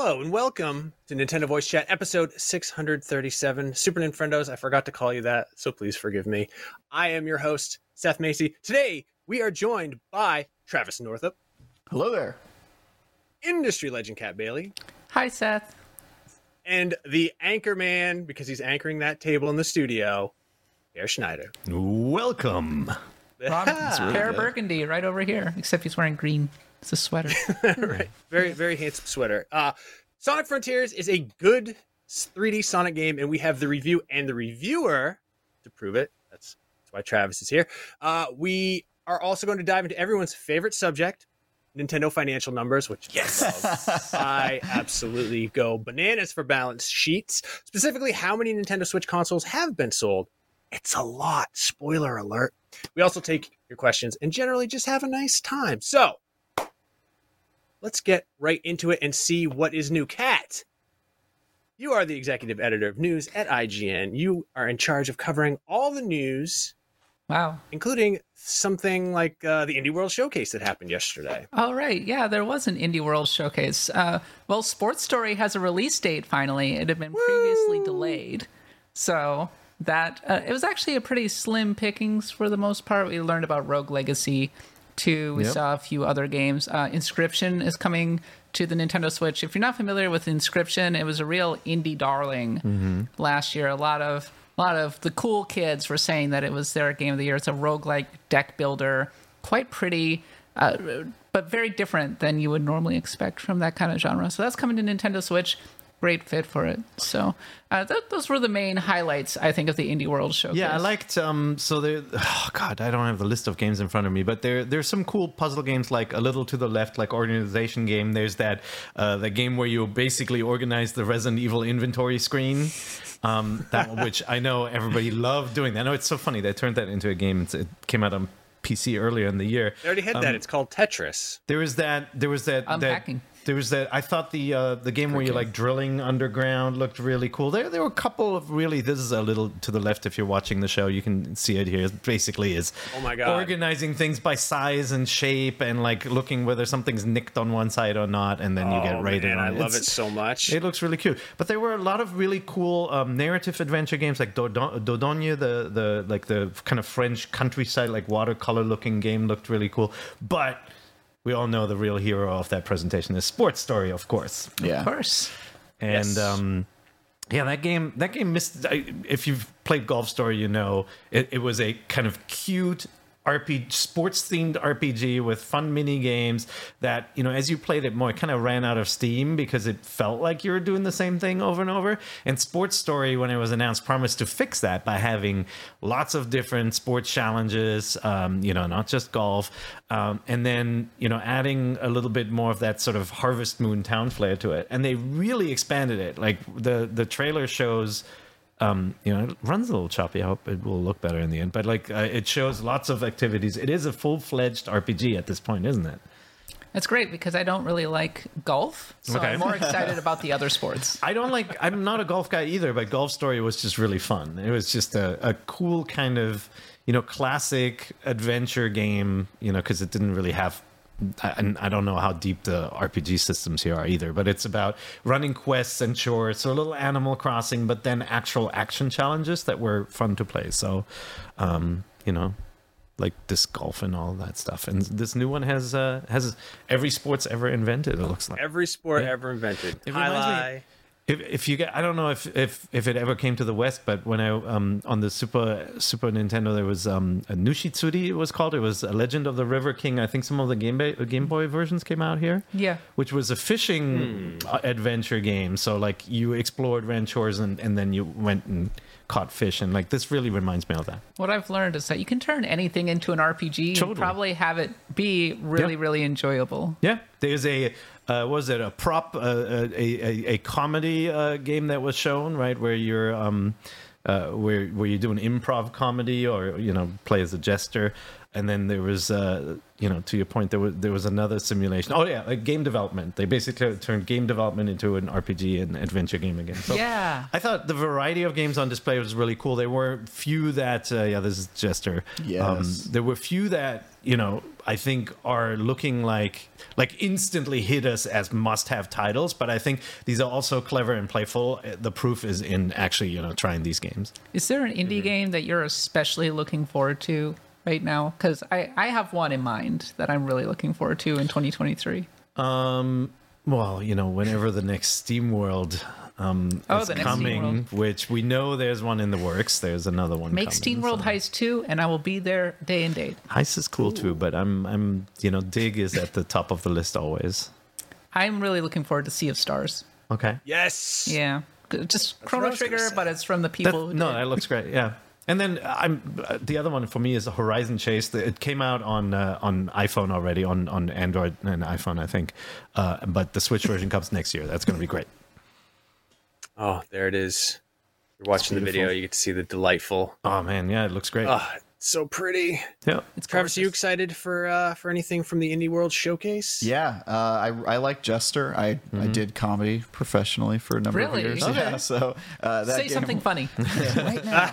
Hello and welcome to Nintendo Voice Chat episode 637. Super Nintendos, I forgot to call you that, so please forgive me. I am your host, Seth Macy. Today, we are joined by Travis Northup. Hello there. Industry legend Kat Bailey. Hi, Seth. And the anchor man, because he's anchoring that table in the studio, Peer Schneider. Welcome. Rob, really Pear good. Burgundy right over here, except he's wearing green. It's a sweater. right. Very, very handsome sweater. Uh, Sonic Frontiers is a good 3D Sonic game, and we have the review and the reviewer to prove it. That's, that's why Travis is here. Uh, we are also going to dive into everyone's favorite subject, Nintendo financial numbers, which yes, I absolutely go bananas for balance sheets. Specifically, how many Nintendo Switch consoles have been sold? It's a lot. Spoiler alert. We also take your questions and generally just have a nice time. So, let's get right into it and see what is new. Kat, you are the executive editor of news at IGN. You are in charge of covering all the news, wow. including something like uh, the Indie World Showcase that happened yesterday. All right. Yeah, there was an Indie World showcase. Uh, well, Sports Story has a release date finally. It had been previously delayed. So that uh, it was actually a pretty slim pickings for the most part. We learned about Rogue Legacy, too. We Yep. saw a few other games. Uh, Inscryption is coming to the Nintendo Switch. If you're not familiar with Inscryption, it was a real indie darling Mm-hmm. last year. A lot of a lot of the cool kids were saying that it was their game of the year. It's a roguelike deck builder, quite pretty, uh, but very different than you would normally expect from that kind of genre. So that's coming to Nintendo Switch. Great fit for it. So uh, th- those were the main highlights, I think, of the Indie World Showcase. Yeah, I liked. Um, so there. Oh God, I don't have the list of games in front of me, but there there's some cool puzzle games like a little to the left, like organization game. There's that uh, the game where you basically organize the Resident Evil inventory screen. Um, that which I know everybody loved doing. I know it's so funny they turned that into a game. It's, it came out on PC earlier in the year. They already had Um, that. It's called Tetris. There was that. There was that. Unpacking. That, there was that. I thought the uh, the game where you're like drilling underground looked really cool. There there were a couple of really. This is a little to the left. If you're watching the show, you can see it here. It basically is. Oh my God. Organizing things by size and shape, and like looking whether something's nicked on one side or not, and then you oh, get right man, on I it. love It's- it so much. it looks really cute, but there were a lot of really cool um, narrative adventure games like Dodon- Dordogne, the the like the kind of French countryside like watercolor looking game looked really cool. But we all know the real hero of that presentation is Sports Story, of course, Yeah. Of course. and Yes. um, yeah, that game that game missed. I- If you've played Golf Story, you know it, it was a kind of cute. RPG, sports themed RPG with fun mini games that, you know, as you played it more, it kind of ran out of steam because it felt like you were doing the same thing over and over. And Sports Story, when it was announced, promised to fix that by having lots of different sports challenges, um, you know, not just golf. Um, and then, you know, adding a little bit more of that sort of Harvest Moon town flair to it. And they really expanded it. Like the, the trailer shows um, you know, it runs a little choppy. I hope it will look better in the end. But like, uh, it shows lots of activities. It is a full fledged RPG at this point, isn't it? That's great because I don't really like golf, so Okay. I'm more excited about the other sports. I don't like. I'm not a golf guy either, but Golf Story was just really fun. It was just a, a cool kind of, you know, classic adventure game. You know, because it didn't really have. I- And I don't know how deep the RPG systems here are either, but it's about running quests and chores. So a little Animal Crossing, but then actual action challenges that were fun to play. So, um, you know, like disc golf and all that stuff. And this new one has uh, has every sports ever invented. It looks like. Every sport Yeah. ever invented. It reminds me-. If, if you get, I don't know if, if if it ever came to the West, but when I um on the Super Super Nintendo there was um a Nushitsuri it was called. It was a Legend of the River King. I think some of the Game Boy Game Boy versions came out here. Yeah. which was a fishing uh, adventure game. So like you explored ranchors and and then you went and caught fish and like this really reminds me of that. What I've learned is that you can turn anything into an RPG Totally. and probably have it be really, Yeah. really enjoyable. Yeah, there's a uh, was it a prop uh, a, a a comedy uh, game that was shown right where you're um uh, where where you do an improv comedy or you know play as a jester and then there was uh you know to your point there was there was another simulation. Oh yeah like game development. They basically turned game development into an rpg and adventure game again. So Yeah. i thought the variety of games on display was really cool. There were few that uh, yeah this is jester. Um, Yes. there were few that you know i think are looking like like instantly hit us as must-have titles but i think these are also clever and playful. Uh, the proof is in actually you know trying these games. Is there an indie game that you're especially looking forward to right now? Because I, I have one in mind that I'm really looking forward to in 2023. um well you know whenever the next steam world um Oh, is the next coming World. which we know there's one in the works there's another one Make coming, Steam World so- Heist 2, and I will be there day and date. heist is cool too but i'm i'm you know dig is at the top of the list always I'm really looking forward to Sea of Stars. okay Yes. Yeah. Just what Chrono I was gonna Trigger, but it's from the That- people. who no, that looks great. Yeah. And then I'm uh, the other one for me is Horizon Chase. It came out on uh, on iPhone already, on on Android and iPhone, I think. Uh, but the Switch version comes next year. That's going to be great. Oh, there it is. You're watching the video. You get to see the delightful. Oh man, yeah, it looks great. Oh, so pretty. yeah. It's Travis, are you excited for uh, for anything from the Indie World Showcase? Yeah, uh, I I like Jester. I I did comedy professionally for a number Really? of years. Okay. Yeah, so uh, that Say game- something funny. right now.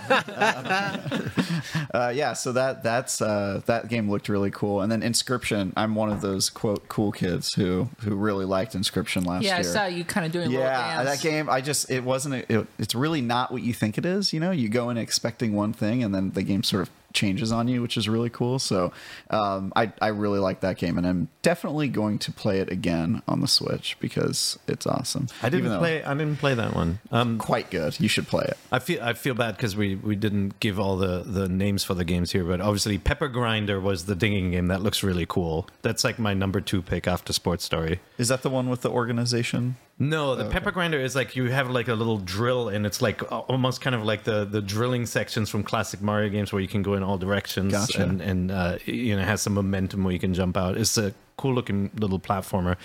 uh, yeah, so that that's uh, that game looked really cool. And then Inscryption. I'm one of those quote cool kids who who really liked Inscryption last year. yeah, I saw you kind of doing a little Yeah, dance. that game. I just it wasn't. A, it, it's really not what you think it is. You know, you go in expecting one thing, and then the game sort of changes on you, which is really cool. So um, I I really like that game, and I'm definitely going to play it again on the Switch because it's awesome. I didn't play. I didn't play that one. Um, Quite good. You should play it. I feel I feel bad because we, we didn't give all the, the names for the games here, but obviously Pepper Grinder was the dinging game that looks really cool. That's like my number two pick after Sports Story. Is that the one with the organization? No, the Pepper Grinder is like you have like a little drill, and it's like almost kind of like the the drilling sections from classic Mario games where you can go in all directions, Gotcha. and and uh, you know has some momentum where you can jump out. It's a cool looking little platformer.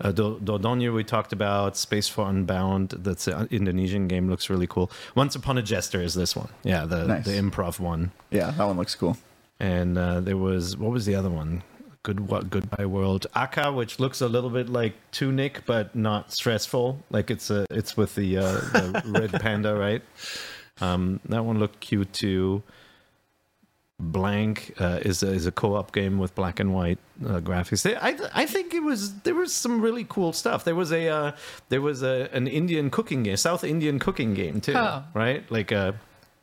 Uh, Do- Dordogne we talked about, Space for Unbound. That's an Indonesian game, looks really cool. Once Upon a Jester is this one, yeah, the Nice. the improv one. Yeah, that one looks cool. and uh, there was what was the other one? Good what Goodbye World Aka, which looks a little bit like Tunic, but not stressful. Like it's a it's with the, uh, the red panda, right? Um, that one looked cute too. Blanc uh, is a, is a co-op game with black and white uh, graphics. They, I I think it was there was some really cool stuff. There was a uh, there was a an Indian cooking game, South Indian cooking game too, Oh. right? Like a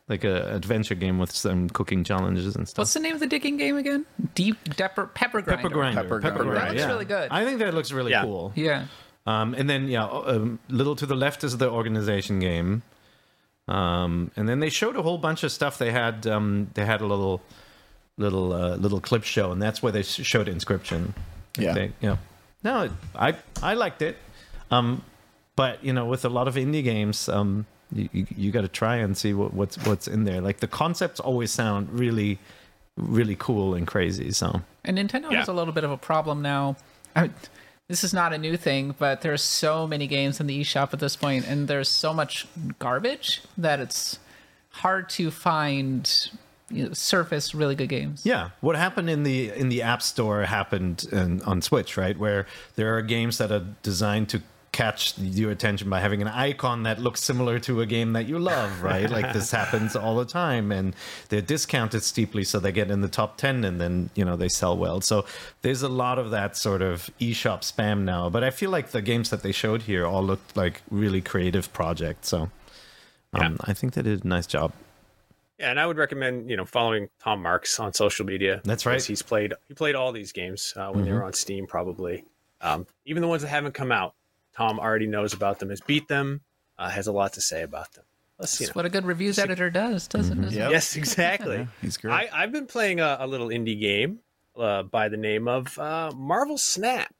like a adventure game with some cooking challenges and stuff. What's the name of the digging game again? Deep Depper Pepper Grinder. Pepper grinder. Pepper Pepper, grinder. grinder. That looks yeah. really good. I think that looks really Yeah. cool. Yeah. Um, and then yeah, a little to the left is the organization game. Um, and then they showed a whole bunch of stuff. They had um, they had a little little uh, little clip show, and that's where they showed Inscryption. I Yeah. think. yeah. No, I I liked it. Um, but you know, with a lot of indie games, um, you you, you got to try and see what, what's what's in there. Like the concepts always sound really really cool and crazy. So And Nintendo Yeah. has a little bit of a problem now. I, this is not a new thing, but there's so many games in the eShop at this point, and there's so much garbage that it's hard to find you know, surface really good games. Yeah, what happened in the in the App Store happened in, on Switch, right? Where there are games that are designed to catch your attention by having an icon that looks similar to a game that you love, right? like this happens all the time, and they're discounted steeply, so they get in the top ten, and then you know they sell well. So there's a lot of that sort of eShop spam now. But I feel like the games that they showed here all looked like really creative projects. So um, I think they did a nice job. Yeah, and I would recommend you know following Tom Marks on social media. That's right. He's played he played all these games uh, when they were on Steam, probably. Um, even the ones that haven't come out, Tom already knows about them, has beat them, uh, has a lot to say about them. Let's you That's know. what a good reviews editor does, doesn't it? Yep. Yes, exactly. He's great. I, I've been playing a, a little indie game uh, by the name of uh, Marvel Snap.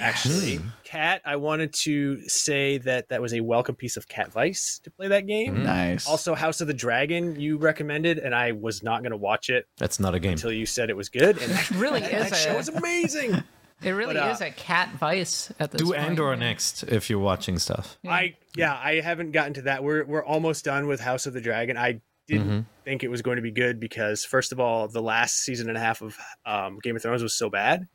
Actually, Kat, I wanted to say that that was a welcome piece of Cat Vice to play that game. nice. Also, House of the Dragon, you recommended, and I was not going to watch it That's not a game. until you said it was good. And that, really that, is that show a- is amazing. It really But, uh, is a cat vice at this Do point. Andor next if you're watching stuff. I yeah, I haven't gotten to that. We're we're almost done with House of the Dragon. I didn't Mm-hmm. think it was going to be good because first of all, the last season and a half of um, Game of Thrones was so bad,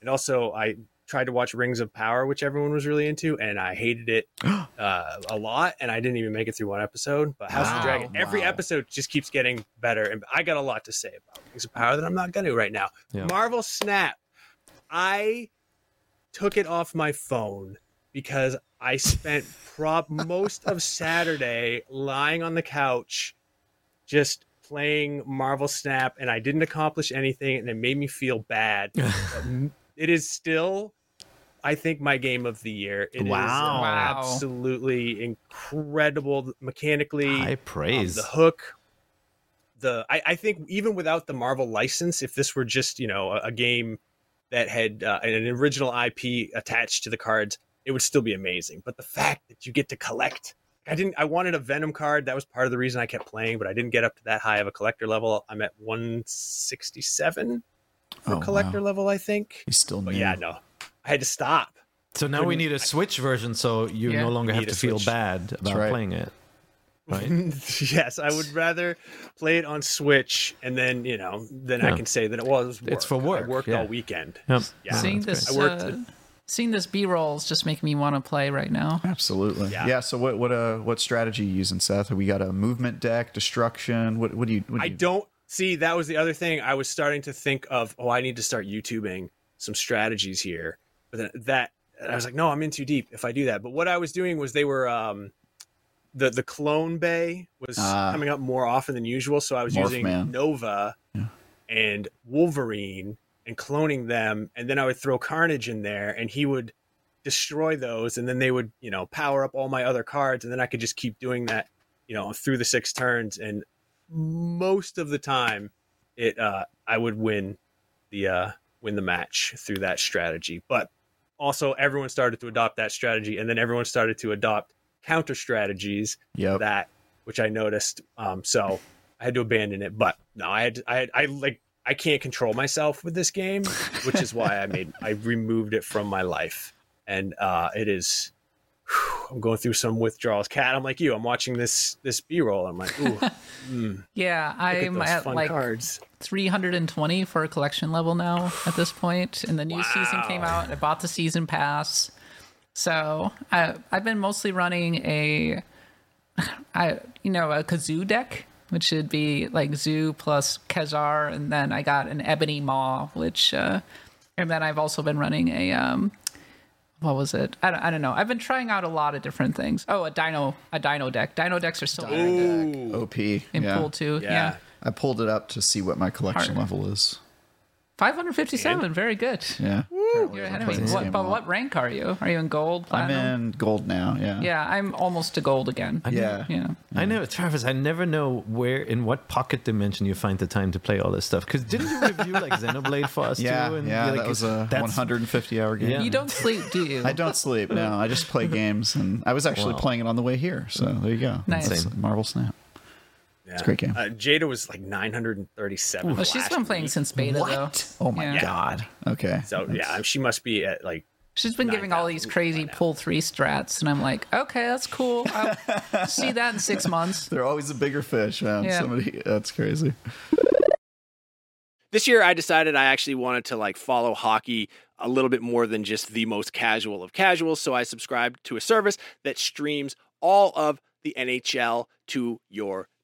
and also I tried to watch Rings of Power, which everyone was really into, and I hated it uh, a lot, and I didn't even make it through one episode. But House of the Dragon, every Wow. episode just keeps getting better, and I got a lot to say about Rings of Power that I'm not going to right now. Yeah. Marvel Snap, I took it off my phone because I spent prop most of Saturday lying on the couch just playing Marvel Snap and I didn't accomplish anything and it made me feel bad. It is still I think my game of the year. It is Wow. Wow. absolutely incredible mechanically. High um, praise. the hook. The I, I think even without the Marvel license, if this were just you know a, a game that had uh, an original IP attached to the cards, it would still be amazing. But the fact that you get to collect, I didn't. I wanted a Venom card. That was part of the reason I kept playing, but I didn't get up to that high of a collector level. I'm at 167 for Oh, collector wow. level, I think. He's still new. But yeah, no, I had to stop. so now we need a Switch version, so you Yeah. no longer have to feel Switch. bad about right. playing it. Right? yes, I would rather play it on Switch, and then you know, then I can say that it was. Work. It's for work, I worked yeah. all weekend. Yep. Yeah. seeing this, I worked uh, it. seeing this B rolls just making me want to play right now. Absolutely. Yeah. Yeah. so what what uh what strategy you using, Seth? We got a movement deck, destruction. What what do you? What do I you don't see that was the other thing. I was starting to think of, oh, I need to start YouTubing some strategies here. But then that I was like, no, I'm in too deep if I do that. But what I was doing was they were um the the clone bay was Ah. coming up more often than usual, so I was Morph using Man. Nova Yeah. and Wolverine and cloning them, and then I would throw Carnage in there, and he would destroy those, and then they would you know power up all my other cards, and then I could just keep doing that, you know, through the six turns, and most of the time, it uh, I would win the uh, win the match through that strategy, but also everyone started to adopt that strategy, and then everyone started to adopt counter strategies Yep. that which I noticed. Um, so I had to abandon it. But no, I had I had, I like I can't control myself with this game, which is why I made I removed it from my life, and uh, it is. whew, I'm going through some withdrawals. Kat, I'm like you. I'm watching this this B roll. I'm like, ooh, mm, Yeah, I'm those at like cards. 320 for a collection level now at this point. And the new season came Wow. out. I bought the season pass. So I, I've been mostly running a, I you know, a kazoo deck, which should be like Zoo plus Ka-Zar, and then I got an Ebony Maw, which, uh, and then I've also been running a um, what was it? I don't, I don't know. I've been trying out a lot of different things. Oh, a Dino, a Dino deck. Dino decks are still in OP. in pool two. Yeah. yeah. I pulled it up to see what my collection Hard. level is. 557, very good. Yeah. You're ahead of me. What, but what rank are you? Are you in gold? I'm in gold now. Yeah. Yeah, I'm almost to gold again. Yeah. Yeah. I know, Travis. I never know where, in what pocket dimension you find the time to play all this stuff. Because didn't you review like Xenoblade for us Yeah. too? yeah. like, that was a 150 hour game. Yeah. You don't sleep, do you? I don't sleep. No, I just play games, and I was actually Wow. playing it on the way here. So there you go. Nice. Marvel Snap. Yeah. a great game. Uh, Jada was like 937. Well, she's last been playing week. since beta, though. Oh my Yeah. god. Okay. So yeah, she must be at like She's been giving all these crazy by pool three strats, and I'm like, okay, that's cool. I'll see that in six months. They're always a bigger fish, man. Yeah. Somebody that's crazy. this year I decided I actually wanted to like follow hockey a little bit more than just the most casual of casuals. So I subscribed to a service that streams all of the NHL to your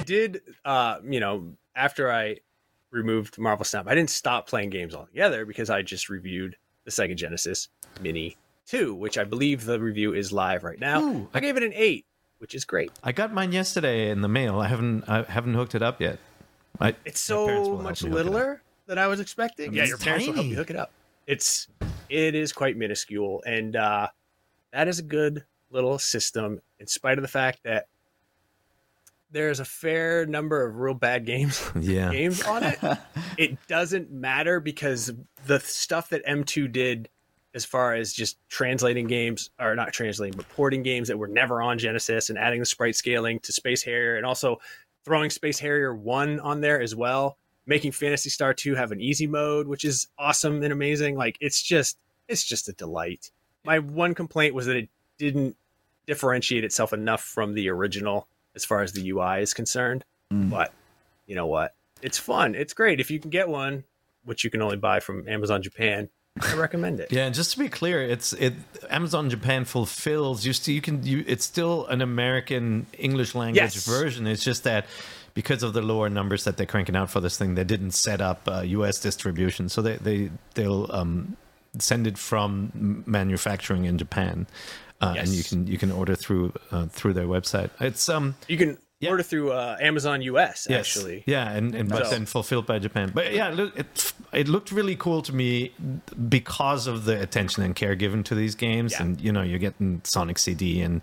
Did, uh, you know, after I removed Marvel Snap, I didn't stop playing games altogether because I just reviewed the Sega Genesis Mini 2, which I believe the review is live right now. Ooh, I gave it an 8, which is great. I got mine yesterday in the mail. I haven't I haven't hooked it up yet. I, It's so much me hook it up. littler than I was expecting. yeah, your parents will help you hook it up. It's it is quite minuscule, and uh, that is a good little system. In spite of the fact that there's a fair number of real bad games Yeah. games on it, it doesn't matter because the stuff that M2 did as far as just translating games or not translating but porting games that were never on Genesis and adding the sprite scaling to Space Harrier and also throwing Space Harrier 1 on there as well, making Phantasy Star 2 have an easy mode which is awesome and amazing. Like it's just it's just a delight. My one complaint was that it didn't differentiate itself enough from the original as far as the UI is concerned. But you know what? It's fun. It's great. If you can get one, which you can only buy from Amazon Japan, I recommend it. Yeah, and just to be clear, it's it Amazon Japan fulfills you still you can you it's still an American English language Yes. version. It's just that because of the lower numbers that they're cranking out for this thing, they didn't set up uh, US distribution. So they they they'll um send it from manufacturing in Japan. Uh, and you can you can order through uh, through their website. It's um You can Yeah. order through uh, Amazon US Yes. actually. Yeah, and, and but So- then fulfilled by Japan. But yeah, look, it it looked really cool to me because of the attention and care given to these games. Yeah. And you know, you're getting Sonic CD and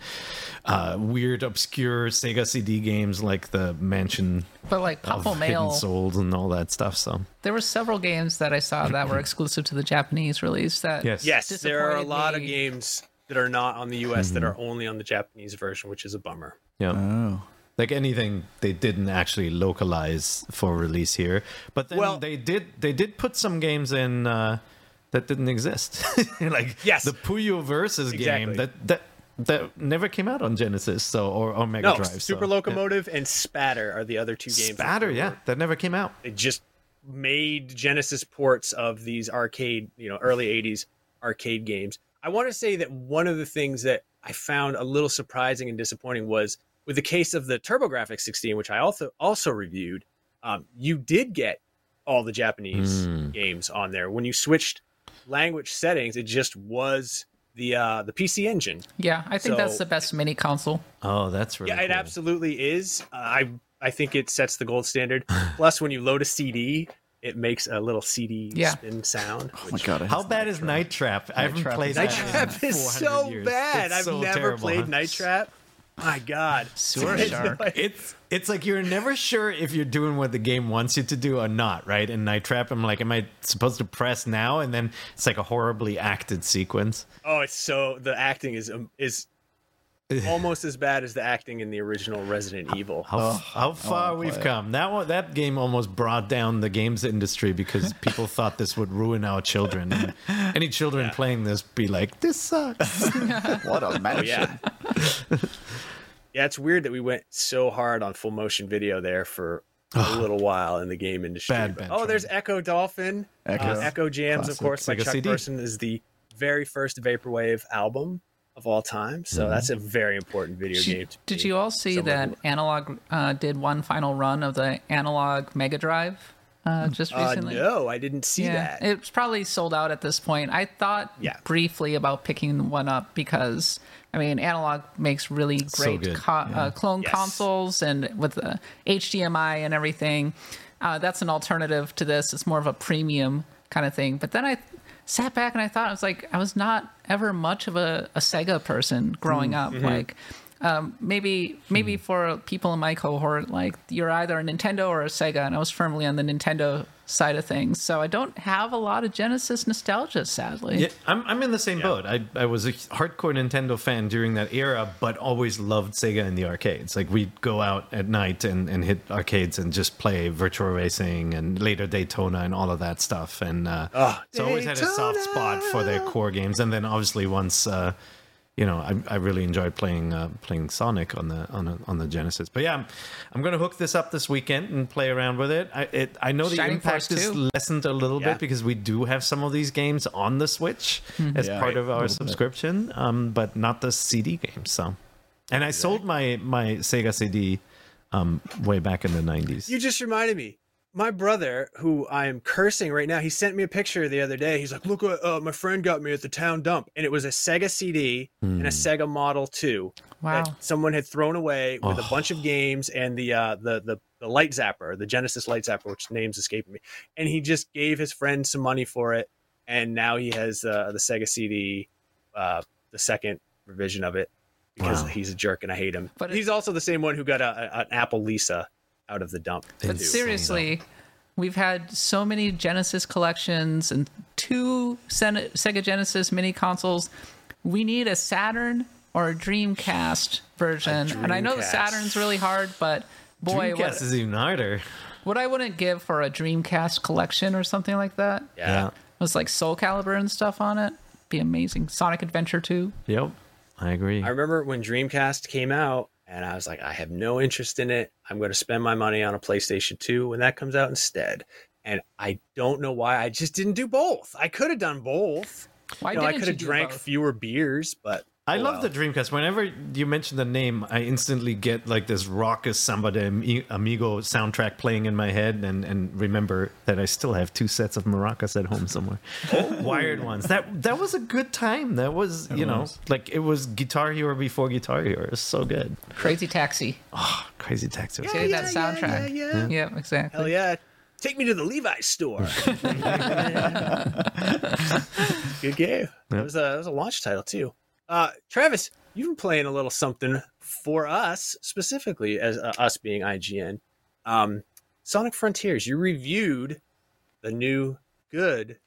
uh, weird, obscure Sega CD games like the Mansion But like of Papa Hidden Mail, Souls and all that stuff. So there were several games that I saw that were exclusive to the Japanese release. That yes, Yes, there are a Disappointed lot of games that are not on the US that Mm-hmm. are only on the Japanese version, which is a bummer. yeah. Oh. like anything they didn't actually localize for release here but then Well- they did they did put some games in uh that didn't exist like Yes. the puyo versus game that that that never came out on genesis so or, or mega No, drive Super so, Locomotive and Spatter are the other two yeah. games. that spatter were- yeah that never came out It just made Genesis ports of these arcade, you know, early 80s arcade games. I want to say that one of the things that I found a little surprising and disappointing was with the case of the TurboGrafx 16, which I also also reviewed. Um, you did get all the Japanese Hmm. games on there. When you switched language settings, it just was the uh, the PC Engine. yeah, I think that's the best mini console. oh that's really Yeah, it absolutely is. Uh, I I think it sets the gold standard. Plus, when you load a CD, it makes a little CD Yeah. spin sound. Oh my god. How hate bad is Night Trap? I haven't Trap played is that. Night in Trap is so years. bad. It's I've so never terrible, played huh? Night Trap. My God, Sewer Shark. it's it's like you're never sure if you're doing what the game wants you to do or not, right? In Night Trap, I'm like, am I supposed to press now? And then it's like a horribly acted sequence. oh, it's so the acting is um, is almost as bad as the acting in the original Resident Evil. How, how far we've play it. come. That one, that game almost brought down the games industry because people thought this would ruin our children. And any children playing this be like, this sucks. What a mansion. Oh, yeah. yeah, it's weird that we went so hard on full motion video there for a little while in the game industry. Bad, But- oh, there's Ecco Dolphin. Ecco. Uh, Eccojams, of course, by Sega Chuck CD. Person is the very first vaporwave album of all time. So that's a very important video game. Did, to did you all see Someone that Analogue uh, did one final run of the Analogue Mega Drive uh, just Uh, recently? no, I didn't see yeah, that. it's probably sold out at this point. I thought Yeah. briefly about picking one up because I mean, Analogue makes really great good, co- uh, clone Yes. consoles and with the HDMI and everything. Uh, that's an alternative to this. It's more of a premium kind of thing. But then I sat back and I thought I was like, I was not ever much of a, a Sega person growing mm, up. Mm-hmm. Like. Um, maybe maybe hmm. for people in my cohort, like you're either a Nintendo or a Sega, and I was firmly on the Nintendo side of things. So I don't have a lot of Genesis nostalgia, sadly. Yeah, I'm, I'm in the same boat. I, I was a hardcore Nintendo fan during that era, but always loved Sega in the arcades. Like we'd go out at night and, and hit arcades and just play Virtual Racing and later Daytona and all of that stuff. And uh, so I always had a soft spot for their core games. And then obviously once. Uh, you know, I, I really enjoyed playing uh, playing Sonic on the on the, on the Genesis. But yeah, I'm, I'm going to hook this up this weekend and play around with it. I it, I know the Shining impact is lessened a little Yeah. bit because we do have some of these games on the Switch as Yeah. part of our subscription, um, but not the CD games. So, and I sold my my Sega CD um, way back in the 90s. You just reminded me. My brother, who I am cursing right now, he sent me a picture the other day. He's like, "Look what uh, my friend got me at the town dump," and it was a Sega CD and a Sega Model Two Wow. that someone had thrown away with a Oh. bunch of games and the uh, the the the light zapper, the Genesis light zapper, which name's escaping me. And he just gave his friend some money for it, and now he has uh, the Sega CD, uh, the second revision of it, because Wow. he's a jerk and I hate him. But But he's also the same one who got a, a, an Apple Lisa out of the dump. But Insane, seriously, we've had so many Genesis collections and two Sen- Sega Genesis mini consoles. We need a Saturn or a Dreamcast version. And I know the Saturn's really hard, but boy, Dreamcast what, is even harder. what I wouldn't give for a Dreamcast collection or something like that. Yeah. With like Soul Calibur and stuff on it. Be amazing. Sonic Adventure 2. Yep. I agree. I remember when Dreamcast came out, and I was like, I have no interest in it. I'm going to spend my money on a PlayStation 2 when that comes out instead. And I don't know why I just didn't do both. I could have done both. Why You know, I could have drank both? fewer beers, but I love the Dreamcast. Whenever you mention the name, I instantly get like this raucous Samba de Amigo soundtrack playing in my head, and, and remember that I still have two sets of maracas at home somewhere, Oh. wired ones. That that was a good time. That was you know like it was Guitar Hero before Guitar Hero. It was so good. Crazy Taxi. Oh, Crazy Taxi. was Getting yeah, that yeah, soundtrack. yeah, yeah. Yep, exactly. Hell yeah. Take me to the Levi's store. Good game. That was a that was a launch title too. Uh, Travis, you've been playing a little something for us specifically as uh, us being IGN. Um, Sonic Frontiers. You reviewed the new good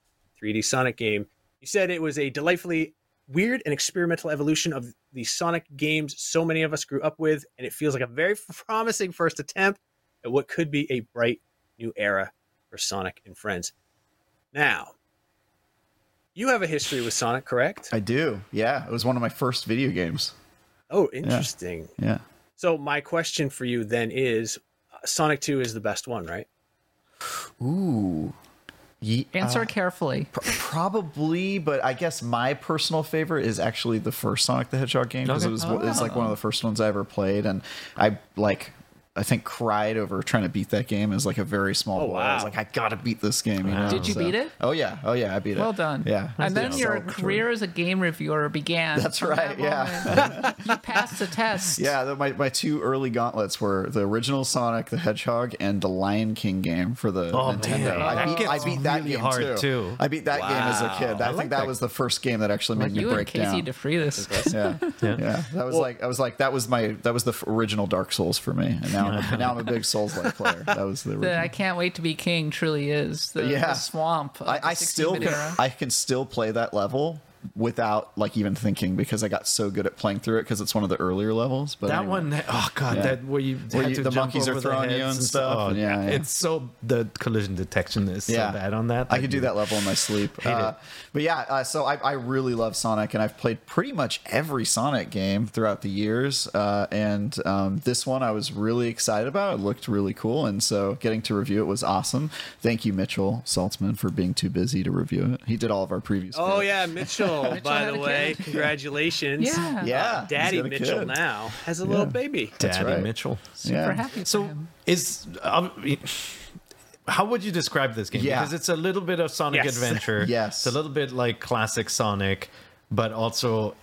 3D Sonic game. You said it was a delightfully weird and experimental evolution of the Sonic games so many of us grew up with, and it feels like a very promising first attempt at what could be a bright new era for Sonic and friends. Now, you have a history with Sonic, correct? I do. Yeah, it was one of my first video games. Oh, interesting. Yeah. So my question for you then is uh, Sonic 2 is the best one, right? Ooh. Ye- Answer uh, carefully. pr- probably, but I guess my personal favorite is actually the first Sonic the Hedgehog game because Okay. it was it was like one of the first ones I ever played, and I like I think cried over trying to beat that game as like a very small Oh, boy. I was like, I gotta beat this game. You know? Did you beat it? Oh yeah, oh yeah, I beat it. Well done. Yeah, And then Yeah. your Celebratory. career as a game reviewer began. That's right, that yeah. you passed the test. Yeah, the, my, my two early gauntlets were the original Sonic the Hedgehog and the Lion King game for the Oh, Nintendo. man. I beat, I beat that really game hard, too. too. I beat that game as a kid. I, like think that, that. was the first game that actually made me You and break Casey down. DeFreitas. yeah. Yeah. yeah, That was like I was like that was my that was the original Dark Souls for me, and now I'm, now I'm a big Souls like player. That was the The. I can't wait to be king truly is the, Yeah. the swamp. of I, I still can. I can still play that level without like even thinking because I got so good at playing through it because it's one of the earlier levels. But that anyway. one, oh god, Yeah. that where you Where you- to the jump monkeys are over the throwing you and stuff, Oh, yeah, yeah. it's so the collision detection is Yeah. so bad on that. I could do that level in my sleep. Uh, but yeah, uh, so I, I really love Sonic, and I've played pretty much every Sonic game throughout the years. Uh, and um, this one I was really excited about. It looked really cool, and so getting to review it was awesome. Thank you, Mitchell Saltzman, for being too busy to review it. He did all of our previous. Oh videos. yeah, Mitchell, by the way, kid. congratulations. Yeah. yeah, he's Daddy Mitchell kid. now has a little baby. That's Daddy right. Mitchell. Super Yeah. happy for So him. is um, how would you describe this game? Yeah. Because it's a little bit of Sonic Yes. Adventure. Yes. It's a little bit like classic Sonic, but also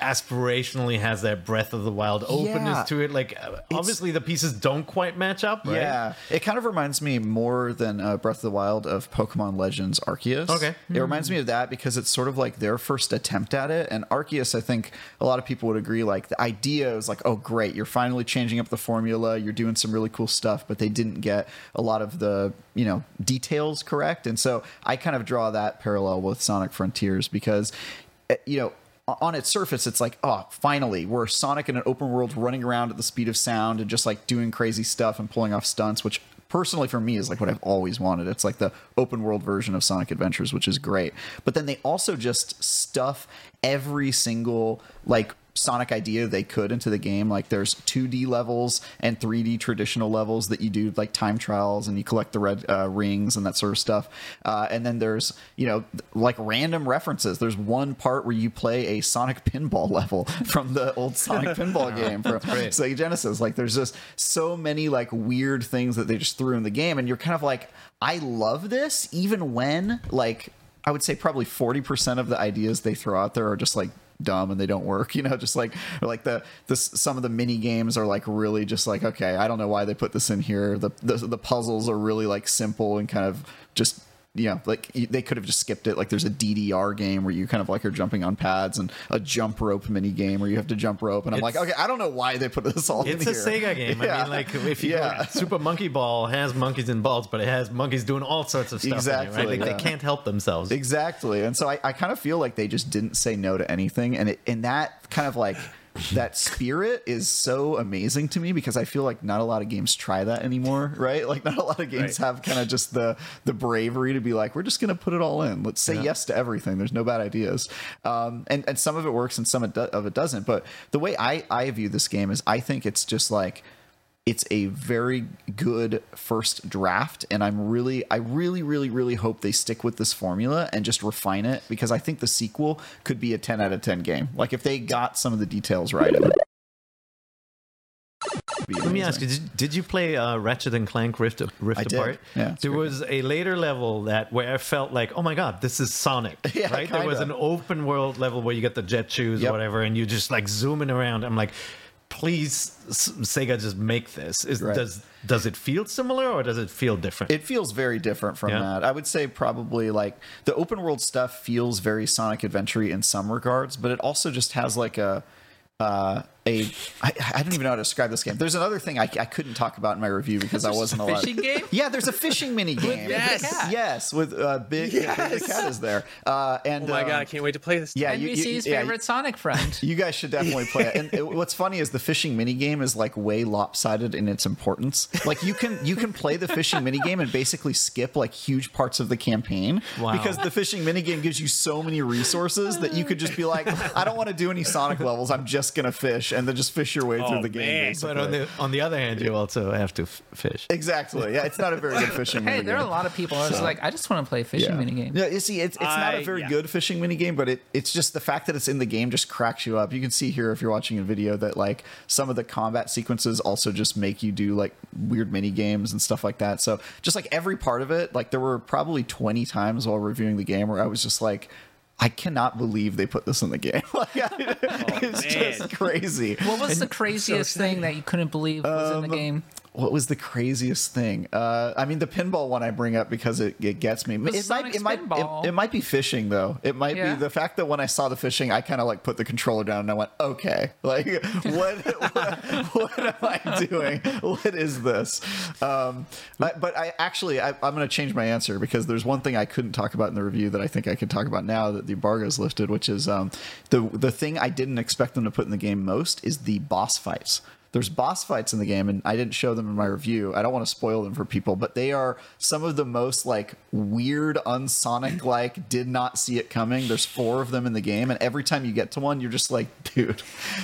aspirationally has that Breath of the Wild openness Yeah. to it. Like uh, obviously the pieces don't quite match up, right? Yeah, it kind of reminds me more than uh, Breath of the Wild of Pokemon Legends Arceus. Okay. it reminds me of that because it's sort of like their first attempt at it. And Arceus, I think a lot of people would agree, like the idea is like, oh great, you're finally changing up the formula, you're doing some really cool stuff, but they didn't get a lot of the you know details correct. And so I kind of draw that parallel with Sonic Frontiers because eh, you know on its surface, it's like, oh, finally, we're Sonic in an open world running around at the speed of sound and just like doing crazy stuff and pulling off stunts, which personally for me is like what I've always wanted. It's like the open world version of Sonic Adventures, which is great. But then they also just stuff every single like Sonic idea they could into the game. Like there's 2D levels and 3D traditional levels that you do like time trials and you collect the red uh, rings and that sort of stuff. Uh, and then there's you know like random references. There's one part where you play a Sonic pinball level from the old Sonic pinball game from Sega Genesis. Like there's just so many like weird things that they just threw in the game, and you're kind of like, I love this, even when like I would say probably 40% of the ideas they throw out there are just like dumb and they don't work you know just like like the this some of the mini games are like really just like okay i don't know why they put this in here. The the, the puzzles are really like simple and kind of just you know, like they could have just skipped it. Like there's a DDR game where you kind of like are jumping on pads, and a jump rope mini game where you have to jump rope. And I'm like, okay, I don't know why they put this all It's a here. Sega game. I Yeah. mean, like if you Yeah. Super Monkey Ball has monkeys and balls, but it has monkeys doing all sorts of stuff. it, Exactly, right? Like, yeah. They can't help themselves. Exactly. And so I, I kind of feel like they just didn't say no to anything. And it, and that kind of like that spirit is so amazing to me because I feel like not a lot of games try that anymore, right? Like not a lot of games Right. have kind of just the the bravery to be like, we're just gonna put it all in. Let's say yes to everything. There's no bad ideas. Um, and, and some of it works and some of it doesn't. But the way I, I view this game is I think it's just like it's a very good first draft and i'm really i really really really hope they stick with this formula and just refine it because i think the sequel could be a 10 out of 10 game like if they got some of the details right Let me ask you: did, did you play uh, Ratchet and Clank Rift Rift I did. Apart? Yeah, there was a later level that where I felt like, oh my god, this is Sonic. Yeah, right? There was an open world level where you get the jet shoes Yep. or whatever, and you just like zooming around. I'm like, please, Sega, just make this. Is Right. does does it feel similar or does it feel different? It feels very different from Yeah. that. I would say probably like the open world stuff feels very Sonic Adventure in some regards, but it also just has like a uh, a I, I don't even know how to describe this game. There's another thing I, I couldn't talk about in my review because I wasn't allowed. Fishing game? Yeah, there's a fishing mini game. Yes. Cat. yes, with uh, big Yes. the cat is there. Uh, and Oh my um, god, I can't wait to play this. yeah, you- you- NVC's yeah, favorite Sonic friend. you guys should definitely play it. And it, what's funny is the fishing mini game is like way lopsided in its importance. Like you can you can play the fishing mini game and basically skip like huge parts of the campaign Wow. because the fishing mini game gives you so many resources that you could just be like, I don't want to do any Sonic levels. I'm just gonna fish and then just fish your way Oh, through the game. man. Basically. but on the on the other hand, you also have to f- fish. exactly, yeah, it's not a very good fishing. Hey, mini there are a lot of people who are just like, I just want to play a fishing yeah. minigame. Yeah, you see, it's it's not a very yeah. good fishing mini game, but it it's just the fact that it's in the game just cracks you up. You can see here if you're watching a video that like some of the combat sequences also just make you do like weird mini games and stuff like that. So just like every part of it, like there were probably 20 times while reviewing the game where I was just like. I cannot believe they put this in the game. Like, I- it's man. just crazy. What was the craziest thing that you couldn't believe was Um, in the game? What was the craziest thing? Uh, I mean, the pinball one I bring up because it, it gets me. It might, it might, it, it might be fishing though. It might Yeah. be the fact that when I saw the fishing, I kind of like put the controller down and I went, okay, like what, what, what am I doing? What is this? Um, but, but I actually, I, I'm going to change my answer because there's one thing I couldn't talk about in the review that I think I can talk about now that the embargo is lifted, which is um, the the thing I didn't expect them to put in the game most is the boss fights there's boss fights in the game and i didn't show them in my review i don't want to spoil them for people but they are some of the most like weird unsonic like did not see it coming there's four of them in the game and every time you get to one you're just like dude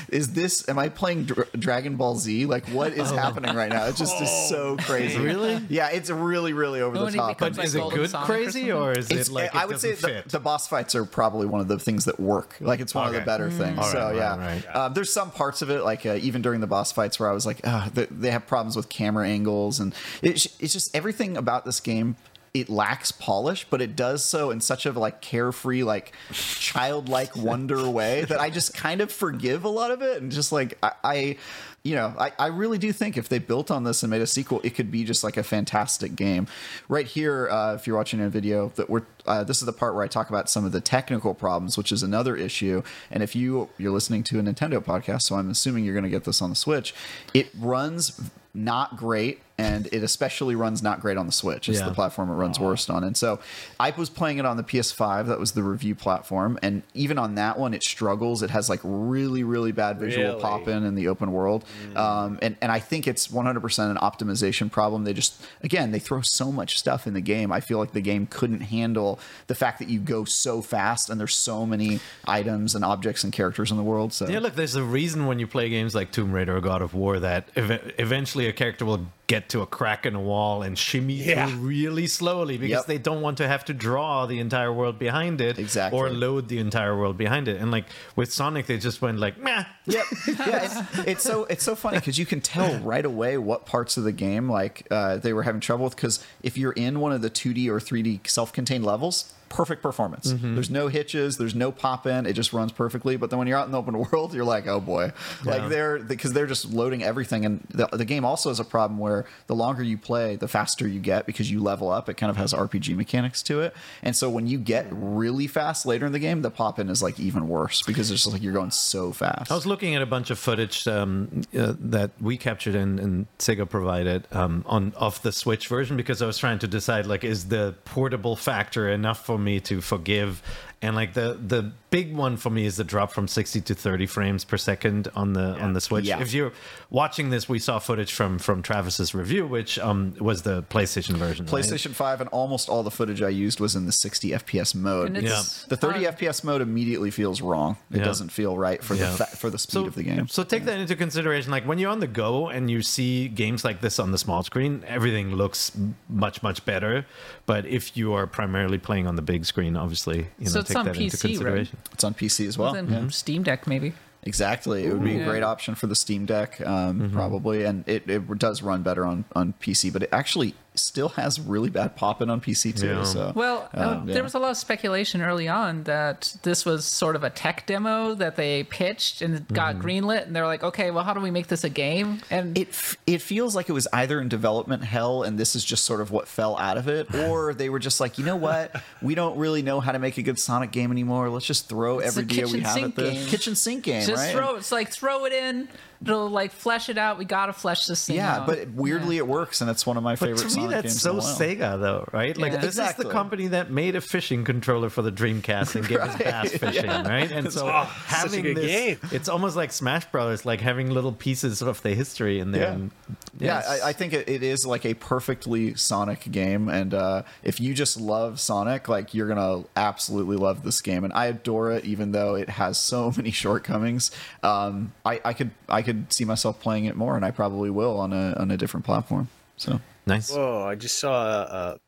is this am i playing Dra- dragon ball z like what is happening right now it just is so crazy Really? yeah it's really really over When the top But like is it good Sonic crazy something? or is it's, it like I it would say the, the boss fights are probably one of the things that work. Like it's one of the Okay. better things. All right, so right, yeah, right. Um, there's some parts of it, like uh, even during the boss fights, where I was like, uh, they, they have problems with camera angles, and it's it's just everything about this game. It lacks polish, but it does so in such a like carefree, like childlike wonder way that I just kind of forgive a lot of it, and just like I. I you know, I, I really do think if they built on this and made a sequel, it could be just like a fantastic game. Right here, uh, if you're watching a video, that we're uh, this is the part where I talk about some of the technical problems, which is another issue. And if you you're listening to a Nintendo podcast, so I'm assuming you're going to get this on the Switch, it runs not great and it especially runs not great on the Switch. It's Yeah. the platform it runs worst on. And so I was playing it on the PS5. That was the review platform, and even on that one, it struggles. It has like really, really bad visual Really? pop in in the open world, um, and and I think it's 100% an optimization problem. They just again they throw so much stuff in the game. I feel like the game couldn't handle the fact that you go so fast and there's so many items and objects and characters in the world. So Yeah, look, there's a reason when you play games like Tomb Raider or God of War that ev- eventually a character will get to a crack in a wall and shimmy Yeah. through really slowly because Yep. they don't want to have to draw the entire world behind it Exactly. or load the entire world behind it. And like with Sonic, they just went like, meh. Yep. Yeah, it's, it's so it's so funny because you can tell right away what parts of the game like uh, they were having trouble with. Because if you're in one of the 2D or 3D self-contained levels, perfect performance. There's no hitches. There's no pop in. It just runs perfectly. But then when you're out in the open world, you're like, oh boy, like they're because they're just loading everything. And the, the game also has a problem where the longer you play, the faster you get because you level up. It kind of has RPG mechanics to it. And so when you get really fast later in the game, the pop in is like even worse because it's just like you're going so fast. I was looking at a bunch of footage um, uh, that we captured and, and Sega provided um, on off the Switch version because I was trying to decide like is the portable factor enough for me to forgive and like the the big one for me is the drop from 60 to 30 frames per second on the on the Switch. Yeah. If you're watching this, we saw footage from from Travis's review, which um, was the PlayStation version. right? PlayStation 5 and almost all the footage I used was in the 60 FPS mode. And it's the 30 uh, FPS mode immediately feels wrong. It Yeah. doesn't feel right for Yeah. the fa- for the speed of the game. So take that into consideration. Like when you're on the go and you see games like this on the small screen, everything looks much much better. But if you are primarily playing on the big screen, obviously, you know, So it's take on that into PC, right? It's on PC as well. then Yeah. Steam Deck maybe. Exactly. It would be a great option for the Steam Deck, um, Mm-hmm. probably, and it, it does run better on, on PC. But it actually still has really bad popping on PC too. Yeah. So Well, uh, um, yeah. there was a lot of speculation early on that this was sort of a tech demo that they pitched and got Mm-hmm. greenlit, and they're like, okay, well, how do we make this a game? And it f- it feels like it was either in development hell and this is just sort of what fell out of it or they were just like you know what we don't really know how to make a good sonic game anymore let's just throw It's every a idea we have sink at the game. kitchen sink game just right throw it's like throw it in, it'll like flesh it out. We gotta flesh this thing yeah out. but weirdly it works and it's one of my But favorite to me, Sonic that's so in a while. Sega, though, right? Like Yeah. this is the company that made a fishing controller for the Dreamcast and gave us bass fishing, right? And so Oh, such a having good this, game. it's almost like Smash Brothers, like having little pieces of the history in there. Yeah. And, yeah, I, I think it, it is like a perfectly Sonic game, and uh, if you just love Sonic, like you're gonna absolutely love this game. And I adore it, even though it has so many shortcomings. Um, I, I could I could see myself playing it more, and I probably will on a on a different platform. So nice. Whoa! I just saw a, a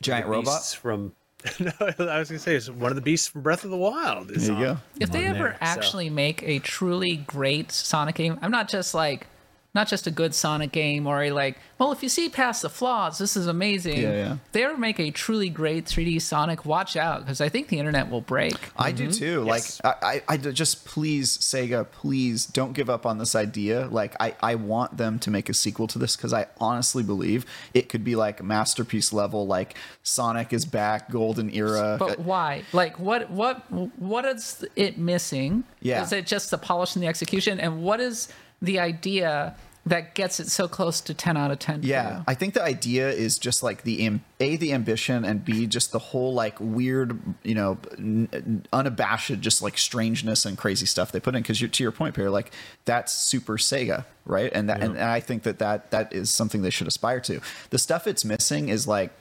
giant the robot. from. no, I was gonna say it's one of the beasts from Breath of the Wild. is There you on. go. if they ever there, actually make a truly great Sonic game, I'm not just like not just a good Sonic game or a like, well, if you see past the flaws, this is amazing. Yeah, yeah. If they ever make a truly great 3D Sonic, watch out because I think the internet will break. I do mm-hmm. too. Yes. Like I just please Sega, please don't give up on this idea. Like I, I want them to make a sequel to this because I honestly believe it could be like masterpiece level, like Sonic is back, golden era. But uh, why? Like, what, what, what is it missing? Yeah. Is it just the polish and the execution? And what is the idea that gets it so close to 10 out of 10? for Yeah, you? I think the idea is just like the am- a the ambition and b just the whole like weird, you know, n- n- unabashed just like strangeness and crazy stuff they put in. Because to your point, Perry, like that's super Sega, right? And that and, and I think that that that is something they should aspire to. The stuff it's missing is like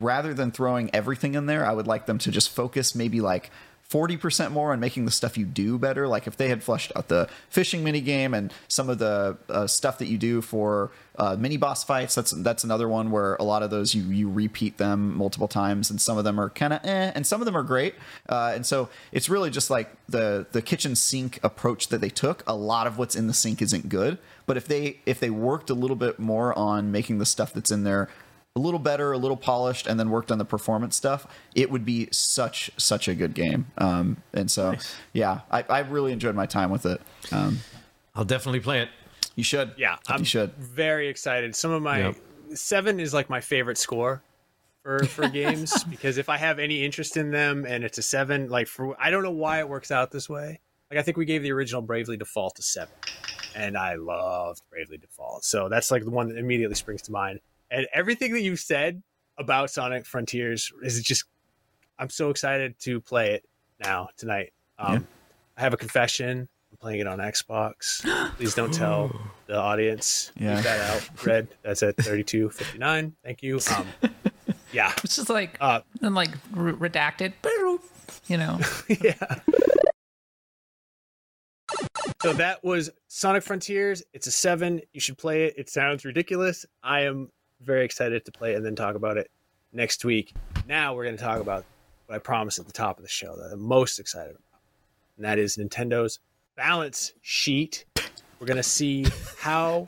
rather than throwing everything in there, I would like them to just focus maybe like. 40% more on making the stuff you do better. Like if they had fleshed out the fishing mini game and some of the uh, stuff that you do for uh, mini boss fights, that's that's another one where a lot of those you you repeat them multiple times, and some of them are kind of eh, and some of them are great. Uh, and so it's really just like the the kitchen sink approach that they took. A lot of what's in the sink isn't good, but if they if they worked a little bit more on making the stuff that's in there a little better, a little polished, and then worked on the performance stuff, it would be such such a good game. Um, and so, yeah, I, I really enjoyed my time with it. Um, I'll definitely play it. you should, Yeah, I'm you should. very excited. Some of my Yep. seven is like my favorite score for for games because if I have any interest in them and it's a seven, like for I don't know why it works out this way. Like I think we gave the original Bravely Default a seven. and I loved Bravely Default. So that's like the one that immediately springs to mind. And everything that you've said about Sonic Frontiers is just I'm so excited to play it now tonight. Um, I have a confession. I'm playing it on Xbox. Please don't tell the audience. Yeah. Leave that out. Red. That's at 32.59. Thank you. Um, yeah. It's just like Uh, and like r- redacted, you know. yeah. So that was Sonic Frontiers. It's a seven. You should play it. It sounds ridiculous. I am very excited to play and then talk about it next week. Now we're going to talk about what I promised at the top of the show that I'm most excited about, and that is Nintendo's balance sheet. We're going to see how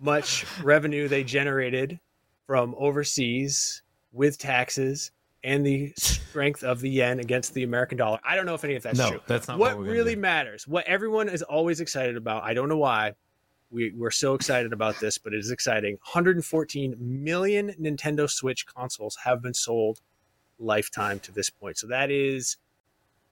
much revenue they generated from overseas with taxes and the strength of the yen against the American dollar. I don't know if any of that's No, true. that's not what, what really matters. What everyone is always excited about. I don't know why. We, we're so excited about this, but it is exciting. 114 million Nintendo Switch consoles have been sold lifetime to this point. So that is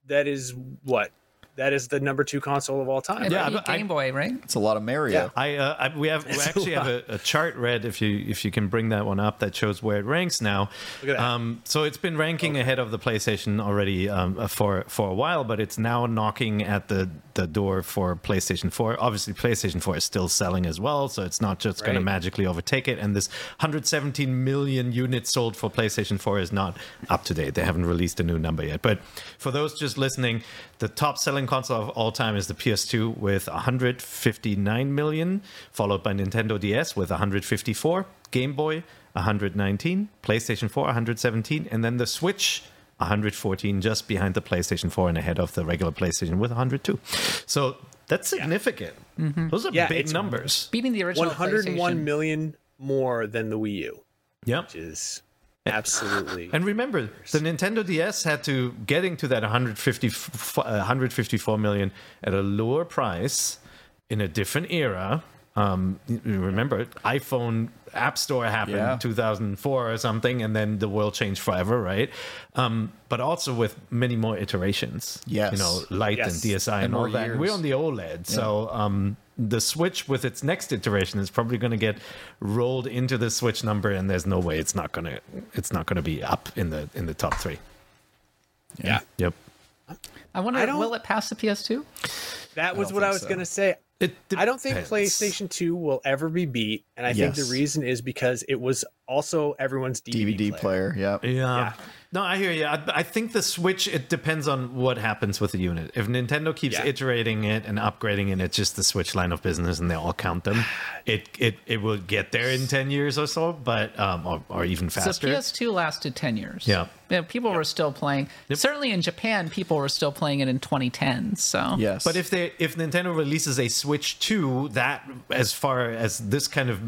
that is what that is the number two console of all time. Yeah, beat but I- Game Boy, right? It's a lot of Mario. I, uh, I we have we It's a actually have a, a chart red if you if you can bring that one up that shows where it ranks now. Look at that. Um, so it's been ranking ahead of the PlayStation already um, for for a while, but it's now knocking at the the door for PlayStation 4. Obviously, PlayStation 4 is still selling as well, so it's not just going to magically overtake it. And this 117 million units sold for PlayStation 4 is not up to date. They haven't released a new number yet. But for those just listening, the top selling console of all time is the PS2 with 159 million, followed by Nintendo DS with 154, Game Boy 119, PlayStation 4 117, and then the Switch 114 just behind the PlayStation 4 and ahead of the regular PlayStation with 102. So that's significant. Mm-hmm. Those are Yeah, big numbers. Beating the original 101 PlayStation. million more than the Wii U, Yep. which is absolutely And remember, the Nintendo DS had to getting to that 150, uh, 154 million at a lower price in a different era. Um, remember, iPhone App Store happened Yeah. in 2004 or something, and then the world changed forever, right? Um, but also with many more iterations. Yes. You know, Light Yes. and DSi and, And all that. years. We're on the OLED. So um, the Switch with its next iteration is probably going to get rolled into the Switch number, and there's no way it's not going to it's not going to be up in the in the top three. yeah. Yep. I wonder, I will it pass the PS2? That was don't what I was so. going to say. It I don't think. PlayStation 2 will ever be beat, and I think the reason is because it was also everyone's DVD, DVD player. Yep. Yeah. Yeah. No, I hear you. I, I think the Switch, it depends on what happens with the unit. If Nintendo keeps Yeah. iterating it and upgrading it, it's just the Switch line of business and they all count them. It it, it will get there in 10 years or so, but um, or, or even So faster. PS2 lasted 10 years. Yeah. people were still playing. Certainly in Japan, people were still playing it in 2010. So Yes. But if they if Nintendo releases a Switch 2, that as far as this kind of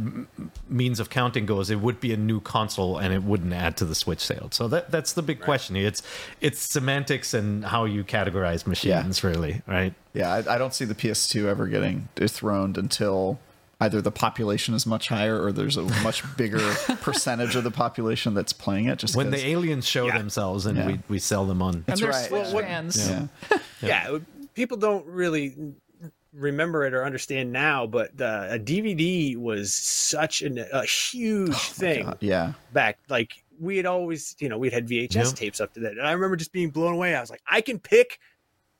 means of counting goes, it would be a new console and it wouldn't add to the Switch sales. So that that's the big question here. It's it's semantics and how you categorize machines, really, right? Yeah, I, I don't see the PS2 ever getting dethroned until either the population is much higher or there's a much bigger percentage of the population that's playing it. Just when the aliens show Yeah. themselves and Yeah. we, we sell them on. and That's they're right. Switch Well, fans. yeah. yeah, people don't really remember it or understand now, but uh, a DVD was such an, a huge thing God, yeah. back. Like we had always, you know, we'd had VHS Yeah. tapes up to that, and I remember just being blown away. I was like, I can pick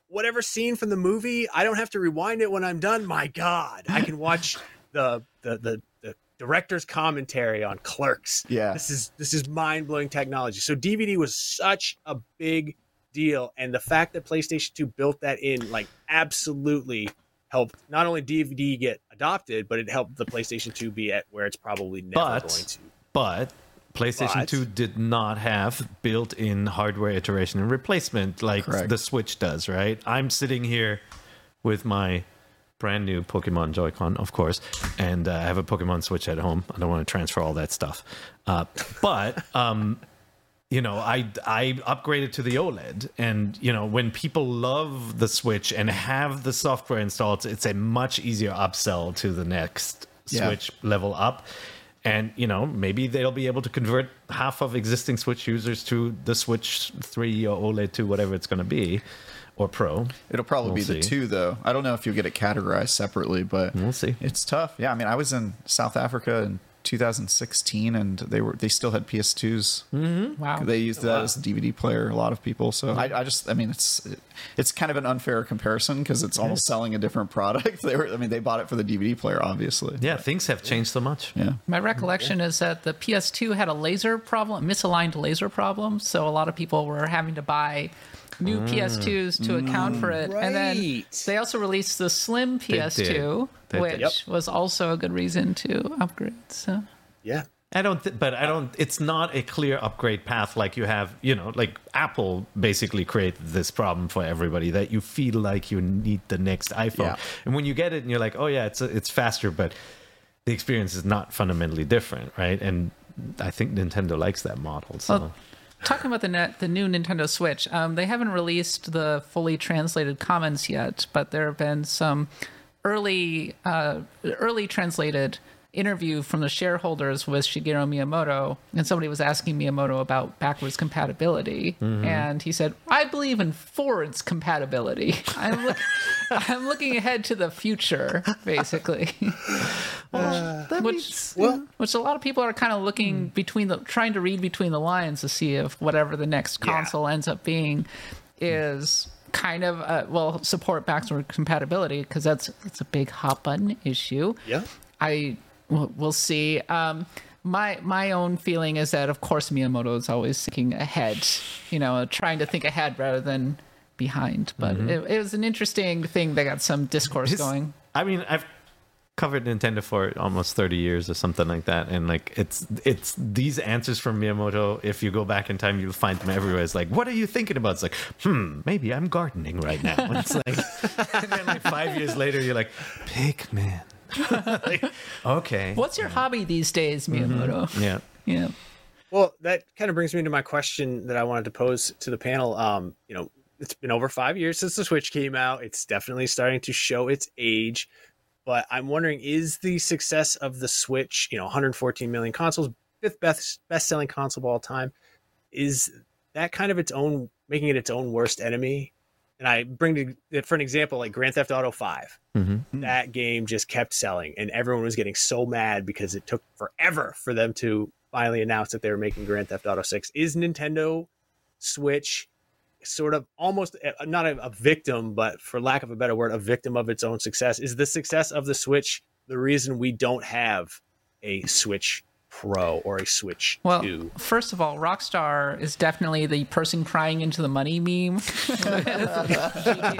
whatever scene from the movie. I don't have to rewind it when I'm done. My God, I can watch the the the. the director's commentary on clerks Yeah. this is this is mind-blowing technology so dvd was such a big deal and the fact that playstation 2 built that in like absolutely helped not only dvd get adopted but it helped the playstation 2 be at where it's probably never But- going to But PlayStation But- 2 did not have built in hardware iteration and replacement like Correct. the Switch does, right? I'm sitting here with my brand new Pokemon Joy-Con, of course, and uh, I have a Pokemon Switch at home. I don't want to transfer all that stuff. Uh, but um, you know, I I upgraded to the OLED, and you know, when people love the Switch and have the software installed, it's a much easier upsell to the next Yeah. Switch level up. And you know, maybe they'll be able to convert half of existing Switch users to the Switch Three or OLED to whatever it's going to be, or Pro. It'll probably We'll be the two, though. I don't know if you'll get it categorized separately, but We'll see. It's tough. Yeah, I mean, I was in South Africa in 2016, and they were they still had PS2s. Mm-hmm. Wow. They used that as a DVD player. A lot of people. So mm-hmm. I, I just, I mean, it's it's kind of an unfair comparison because it's almost selling a different product. They were, I mean, they bought it for the DVD player, obviously. Yeah, things have changed so much. Yeah. My recollection is that the PS2 had a laser problem, misaligned laser problem, so a lot of people were having to buy new mm. PS2s to account for it. And then they also released the slim PS2, They did. which Yep. was also a good reason to upgrade. So Yeah. I don't, th- but I don't. It's not a clear upgrade path like you have. You know, like Apple basically created this problem for everybody that you feel like you need the next iPhone, Yeah. and when you get it, and you're like, oh yeah, it's it's faster, but the experience is not fundamentally different, right? And I think Nintendo likes that model. So Well, talking about the net, the new Nintendo Switch, um, they haven't released the fully translated comments yet, but there have been some early, uh, early translated interview from the shareholders with Shigeru Miyamoto, and somebody was asking Miyamoto about backwards compatibility, and he said, "I believe in forwards compatibility. I'm look- I'm looking ahead to the future, basically." which Well- which a lot of people are kind of looking between the trying to read between the lines to see if whatever the next Yeah. console ends up being is kind of uh, well support backward compatibility because that's that's a big hot button issue. Yeah. I we'll, we'll see. Um, my my own feeling is that of course Miyamoto is always thinking ahead, you know, trying to think ahead rather than behind. But it, it was an interesting thing that got some discourse His- going. I mean, I've covered Nintendo for almost 30 years or something like that and like it's it's these answers from Miyamoto if you go back in time you'll find them everywhere it's like what are you thinking about it's like hmm maybe I'm gardening right now and it's like and then like 5 years later you're like Pikmin like, okay What's your hobby these days, Miyamoto? yeah Yeah. Well, that kind of brings me to my question that I wanted to pose to the panel. Um, you know, it's been over five years since the Switch came out. It's definitely starting to show its age. But I'm wondering, is the success of the Switch, you know, 114 million consoles, fifth best best selling console of all time, is that kind of its own making it its own worst enemy? And I bring to, for an example, like Grand Theft Auto 5. That game just kept selling, and everyone was getting so mad because it took forever for them to finally announce that they were making Grand Theft Auto 6. Is Nintendo Switch sort of almost uh, not a, a victim, but for lack of a better word, a victim of its own success? Is the success of the Switch the reason we don't have a Switch Pro or a Switch Well, 2? first of all, Rockstar is definitely the person crying into the money meme. GTA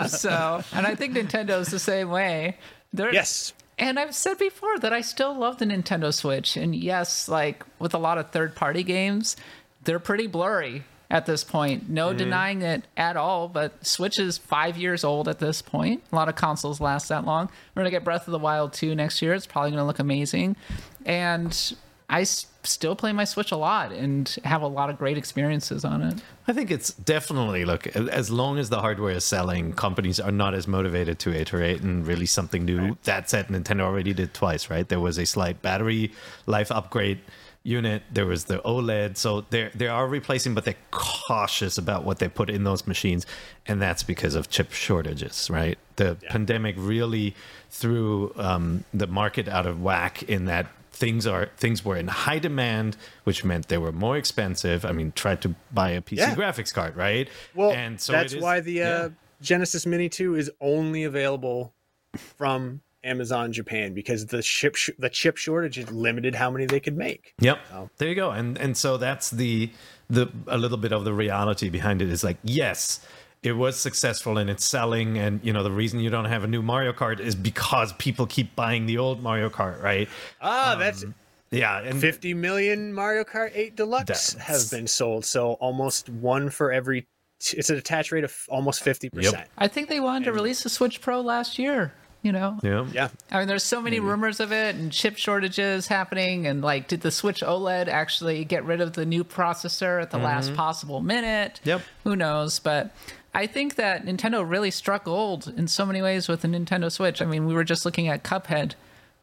5, so, and I think Nintendo's the same way. They're, Yes. And I've said before that I still love the Nintendo Switch. And yes, like with a lot of third party games, they're pretty blurry at this point. No mm-hmm. denying it at all, but Switch is five years old at this point. A lot of consoles last that long. We're going to get Breath of the Wild 2 next year. It's probably going to look amazing. And I s- still play my Switch a lot and have a lot of great experiences on it. I think it's definitely look as long as the hardware is selling, companies are not as motivated to iterate and release something new. That said, Nintendo already did twice, right? There was a slight battery life upgrade unit. There was the OLED, so they they are replacing, but they're cautious about what they put in those machines, and that's because of chip shortages, right? The pandemic really threw um, the market out of whack in that things are things were in high demand, which meant they were more expensive. I mean, try to buy a PC Yeah. graphics card, right? Well, and so that's it is- why the uh. Genesis Mini 2 is only available from Amazon Japan because the chip sh- the chip shortage limited how many they could make. Yep. There you go. And and so that's the the a little bit of the reality behind it is like yes, it was successful and it's selling and you know the reason you don't have a new Mario Kart is because people keep buying the old Mario Kart, right? Ah, that's Yeah, and 50 million Mario Kart 8 Deluxe That's- have been sold. So almost one for every. T- it's an attach rate of almost 50%. Yep. I think they wanted to release a Switch Pro last year, you know? yeah. Yeah. I mean, there's so many rumors of it and chip shortages happening. And like, did the Switch OLED actually get rid of the new processor at the last possible minute? Yep. Who knows? But I think that Nintendo really struck gold in so many ways with the Nintendo Switch. I mean, we were just looking at Cuphead.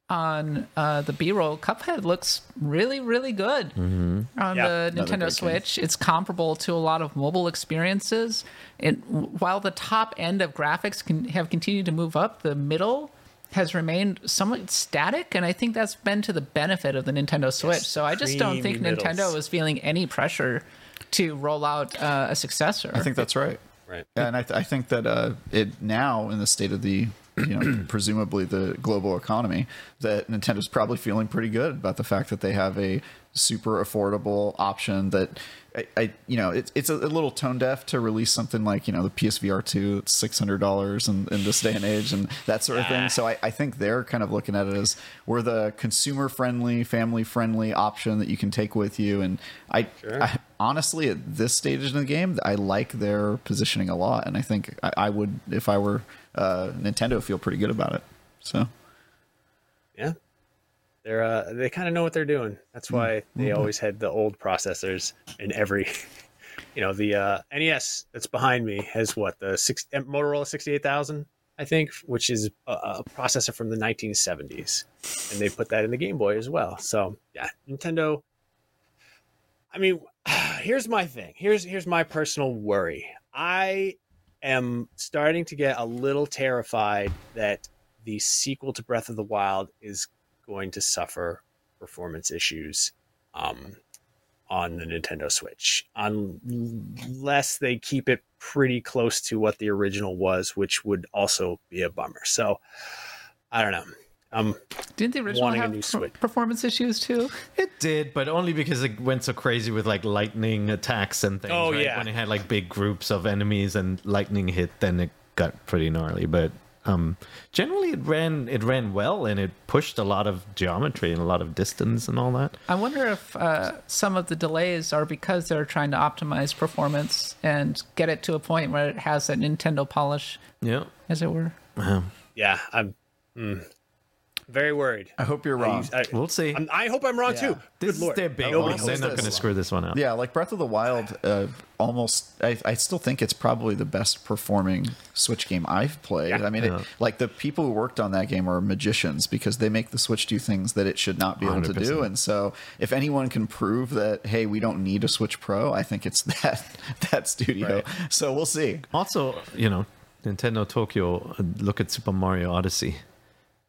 on uh, the B-roll, Cuphead looks really, really good on Yeah, the Nintendo great game. Switch. It's comparable to a lot of mobile experiences. It, while the top end of graphics can have continued to move up, the middle has remained somewhat static, and I think that's been to the benefit of the Nintendo Switch. so I just don't think creamy Nintendo middles. is feeling any pressure to roll out uh, a successor. I think that's right. Right. And I, th- I think that uh, it now in the state of the you know presumably the global economy that Nintendo's probably feeling pretty good about the fact that they have a super affordable option that I, I you know it's it's a, little tone deaf to release something like you know the PSVR two it's six hundred dollars in, in this day and age and that sort of thing. So I, I think they're kind of looking at it as we're the consumer friendly, family friendly option that you can take with you. And I, I honestly at this stage in the game, I like their positioning a lot, and I think I, I would if I were uh, Nintendo feel pretty good about it. So Yeah. They're uh, they kind of know what they're doing. That's why they always had the old processors in every you know, the uh, NES that's behind me has what the six Motorola 68000, I think, which is a, a processor from the 1970s. And they put that in the Game Boy as well. So, yeah, Nintendo I mean, here's my thing. Here's here's my personal worry. I am starting to get a little terrified that the sequel to Breath of the Wild is going to suffer performance issues um, on the Nintendo Switch, unless they keep it pretty close to what the original was, which would also be a bummer. So, I don't know. Um, Didn't the original wanting a have new per- Switch. performance issues too? It did, but only because it went so crazy with like lightning attacks and things. Oh, right? yeah. When it had like big groups of enemies and lightning hit, then it got pretty gnarly. But um, generally, it ran it ran well and it pushed a lot of geometry and a lot of distance and all that. I wonder if uh, some of the delays are because they're trying to optimize performance and get it to a point where it has that Nintendo polish, Yeah. as it were. yeah, I'm mm, very worried. I hope you're wrong. I, We'll see. I'm- I hope I'm wrong too. This Good is lord. their big Nobody one. They're hopes not going to screw this one out. Yeah, like Breath of the Wild, uh, almost. I, I still think it's probably the best performing Switch game I've played. Yeah. I mean, Yeah. it, like the people who worked on that game are magicians because they make the Switch do things that it should not be able to do. And so, if anyone can prove that, hey, we don't need a Switch Pro, I think it's that that studio. Right. So we'll see. Also, you know, Nintendo Tokyo. uh, Look at Super Mario Odyssey,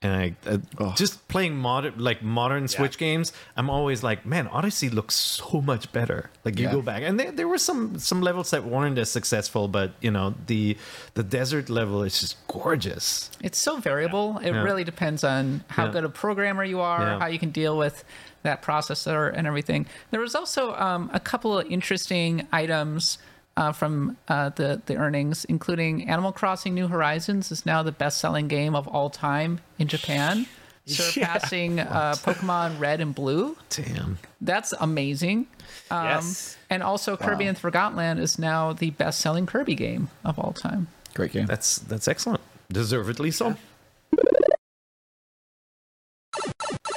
and I uh, just playing modern, like modern Switch games. I'm always like, man, Odyssey looks so much better. Like you Yeah. go back, and there, there were some some levels that weren't as successful, but you know, the the desert level is just gorgeous. It's so variable. It Yeah. really depends on how Yeah. good a programmer you are, Yeah. how you can deal with that processor and everything. There was also um, a couple of interesting items uh, from uh, the the earnings, including Animal Crossing: New Horizons is now the best-selling game of all time in Japan, surpassing uh, Pokemon Red and Blue. Damn. That's amazing. Um, Yes. And also, Kirby and the Forgotten Land is now the best-selling Kirby game of all time. Great game. That's that's excellent. Deservedly so.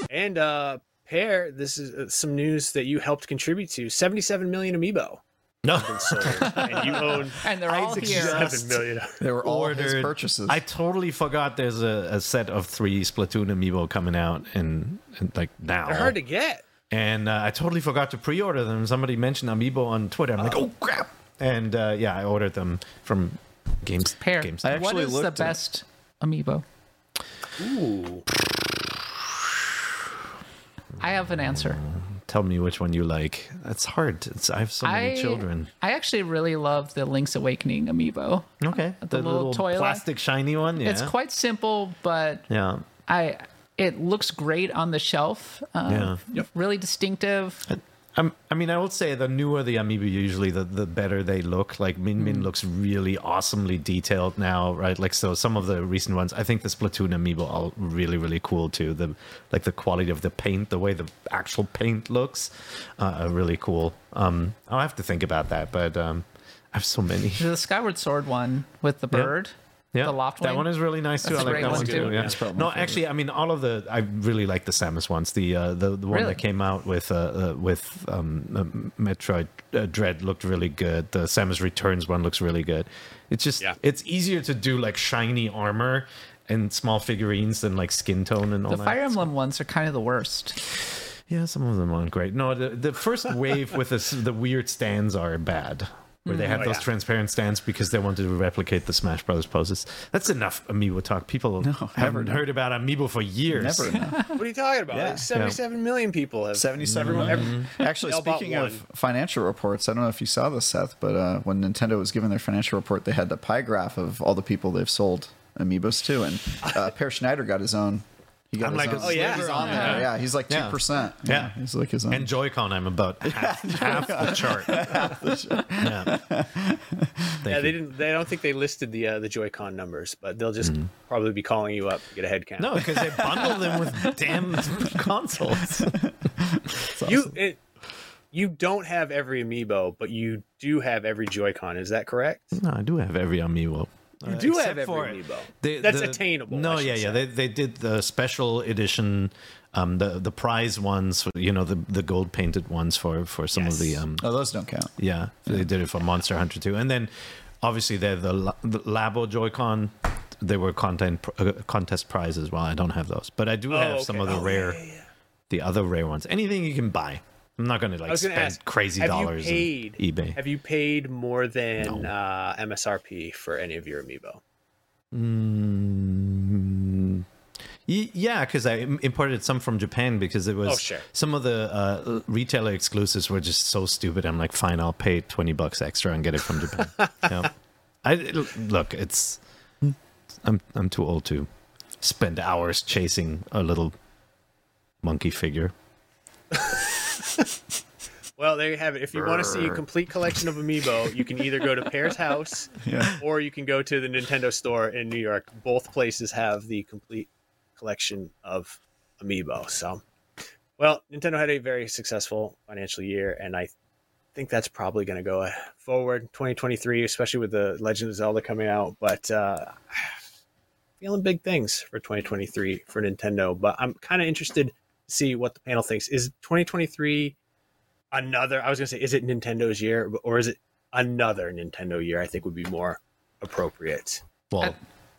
And uh Peer, this is uh, some news that you helped contribute to. 77 million amiibo No. sold, and you own And they're all here. 67 million. They were all his ordered- purchases. I totally forgot there's a, a set of three Splatoon amiibo coming out in, in like now. They're hard to get. and uh, I totally forgot to pre-order them. Somebody mentioned amiibo on Twitter. I'm like, oh crap! And uh, yeah, I ordered them from Games. Peer, Games. I what actually is the looked at- best amiibo? Ooh. I have an answer. Tell me which one you like. It's hard. It's, I have so many I children. I actually really love the Link's Awakening amiibo. Okay, the little toy line. plastic shiny one. Yeah, It's quite simple, but yeah. I it looks great on the shelf. Uh, Really distinctive. Um, I mean, I would say the newer the amiibo, usually the, the better they look. Like Min Min looks really awesomely detailed now, right? Like so, some of the recent ones, I think the Splatoon amiibo are really really cool too. The like the quality of the paint, the way the actual paint looks, uh, are really cool. Um, I'll have to think about that, but um, I have so many. The Skyward Sword one with the bird. Yeah, The loft that wing. one is really nice too. That's I a like that one, one too. too. Yeah. No, actually, I mean, all of the I really like the Samus ones. The uh, the the one Really? that came out with uh, uh, with um, uh, Metroid uh, Dread looked really good. The Samus Returns one looks really good. It's just Yeah. it's easier to do like shiny armor and small figurines and like skin tone and all The that. Fire Emblem ones are kind of the worst. Yeah, some of them aren't great. No, the, the first wave with the, the weird stands are bad. Where they had Oh, those yeah. transparent stands because they wanted to replicate the Smash Brothers poses. That's enough Amiibo talk. People haven't heard about Amiibo for years. Never. What are you talking about? Yeah. Like 77 million people have. 77 Everyone- million. Actually, They all bought speaking of financial reports, I don't know if you saw this, Seth, but uh, when Nintendo was giving their financial report, they had the pie graph of all the people they've sold amiibos to, and uh, Peer Schneider got his own. He got I'm like. Oh, yeah. he's on there. Yeah, he's like two Yeah. percent. Yeah. he's like his own. And Joy-Con, I'm about half, half the chart. Yeah. Thank Yeah, you. they didn't. They don't think they listed the uh, the Joy-Con numbers, but they'll just probably be calling you up to get a head count. No, because they bundle them with damn consoles. you it, you don't have every amiibo, but you do have every Joy-Con. Is that correct? No, I do have every Amiibo. You do have every amiibo. The- That's the- attainable. No, I should yeah, yeah. They they did the special edition, um, the the prize ones. You know, the the gold painted ones for for some of the um, oh, those don't count. yeah. They did it for Monster Hunter 2, and then obviously they're the, the Labo Joy-Con. They were content uh, contest prize as well. I don't have those, but I do Oh, have some of the Oh, rare, yeah, yeah. the other rare ones. Anything you can buy. I'm not going to like spend ask, crazy have dollars you paid, on eBay. Have you paid more than No. uh, MSRP for any of your amiibo? Mm, yeah, because I imported some from Japan because it was Oh, sure. some of the uh, retailer exclusives were just so stupid. I'm like, fine, I'll pay twenty bucks extra and get it from Japan. yeah. I look, it's I'm I'm too old to spend hours chasing a little monkey figure. Well, there you have it. If you want to see a complete collection of amiibo, you can either go to Peer's house Yeah. or you can go to the Nintendo store in New York. Both places have the complete collection of amiibo. So, well, Nintendo had a very successful financial year, and I think that's probably going to go forward 2023, especially with the Legend of Zelda coming out. But uh, feeling big things for 2023 for Nintendo. But I'm kind of interested see what the panel thinks. Is 2023 another? I was going to say, is it Nintendo's year, or is it another Nintendo year? I think would be more appropriate. Well,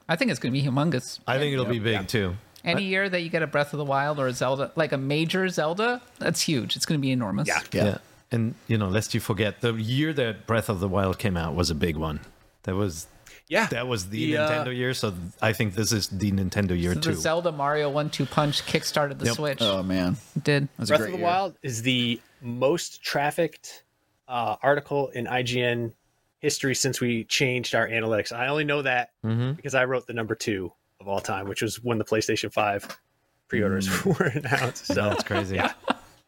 I think it's going to be humongous. I think it'll be big too. Any year that you get a Breath of the Wild or a Zelda, like a major Zelda, that's huge. It's going to be enormous. Yeah. Yeah. And you know, lest you forget, the year that Breath of the Wild came out was a big one. That was Yeah, that was the, The, uh, Nintendo year, so I think this is the Nintendo year So too. the Zelda Mario One Two Punch kickstarted the Yep. Switch. Oh man, It did. that's a Breath great of the year. Wild is the most trafficked uh, article in IGN history since we changed our analytics. I only know that Mhm. because I wrote the number two of all time, which was when the PlayStation Five pre-orders were announced. So That's crazy.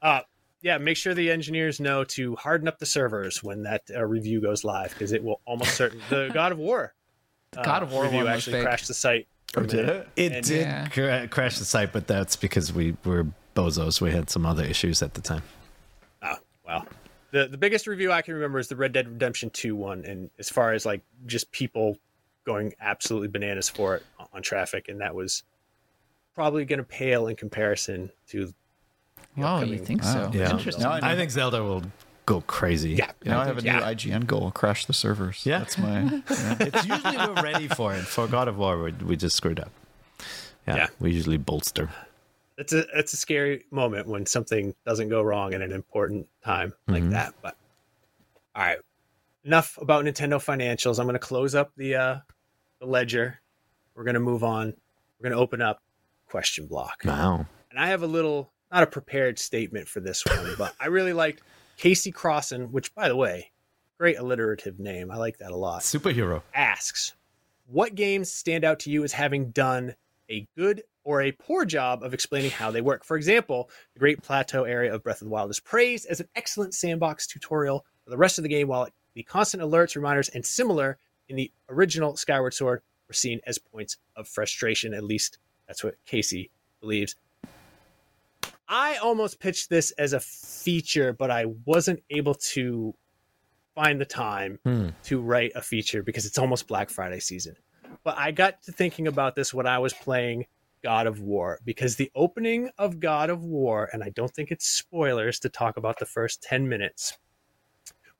uh, yeah, make sure the engineers know to harden up the servers when that uh, review goes live because it will almost certainly the God of War. God of War review one actually big. crashed the site. for Oh, did it? It And- did Yeah. cra- crash the site, but that's because we were bozos. We had some other issues at the time. Ah, oh, wow. The the biggest review I can remember is the Red Dead Redemption 2 one, and as far as like just people going absolutely bananas for it on- on traffic, and that was probably going to pale in comparison to. the Oh, you think so? Yeah. Interesting. Now I know. I think Zelda will go crazy. Yeah. Now I have a new Yeah. IGN goal: crash the servers. Yeah. that's my. Yeah. it's usually we're ready for it. For God of War, we, we just screwed up. Yeah, Yeah. we usually bolster. It's a it's a scary moment when something doesn't go wrong at an important time like Mhm. that. But all right, enough about Nintendo financials. I'm going to close up the uh, the ledger. We're going to move on. We're going to open up question block. Wow. and I have a little not a prepared statement for this one, but I really liked Casey Crossan, which by the way, great alliterative name. I like that a lot. Superhero. Asks, what games stand out to you as having done a good or a poor job of explaining how they work? For example, the Great Plateau area of Breath of the Wild is praised as an excellent sandbox tutorial for the rest of the game, while the constant alerts, reminders, and similar in the original Skyward Sword were seen as points of frustration. At least that's what Casey believes. I almost pitched this as a feature, but I wasn't able to find the time Hmm. to write a feature because it's almost Black Friday season. But I got to thinking about this when I was playing God of War because the opening of God of War, and I don't think it's spoilers to talk about the first 10 minutes,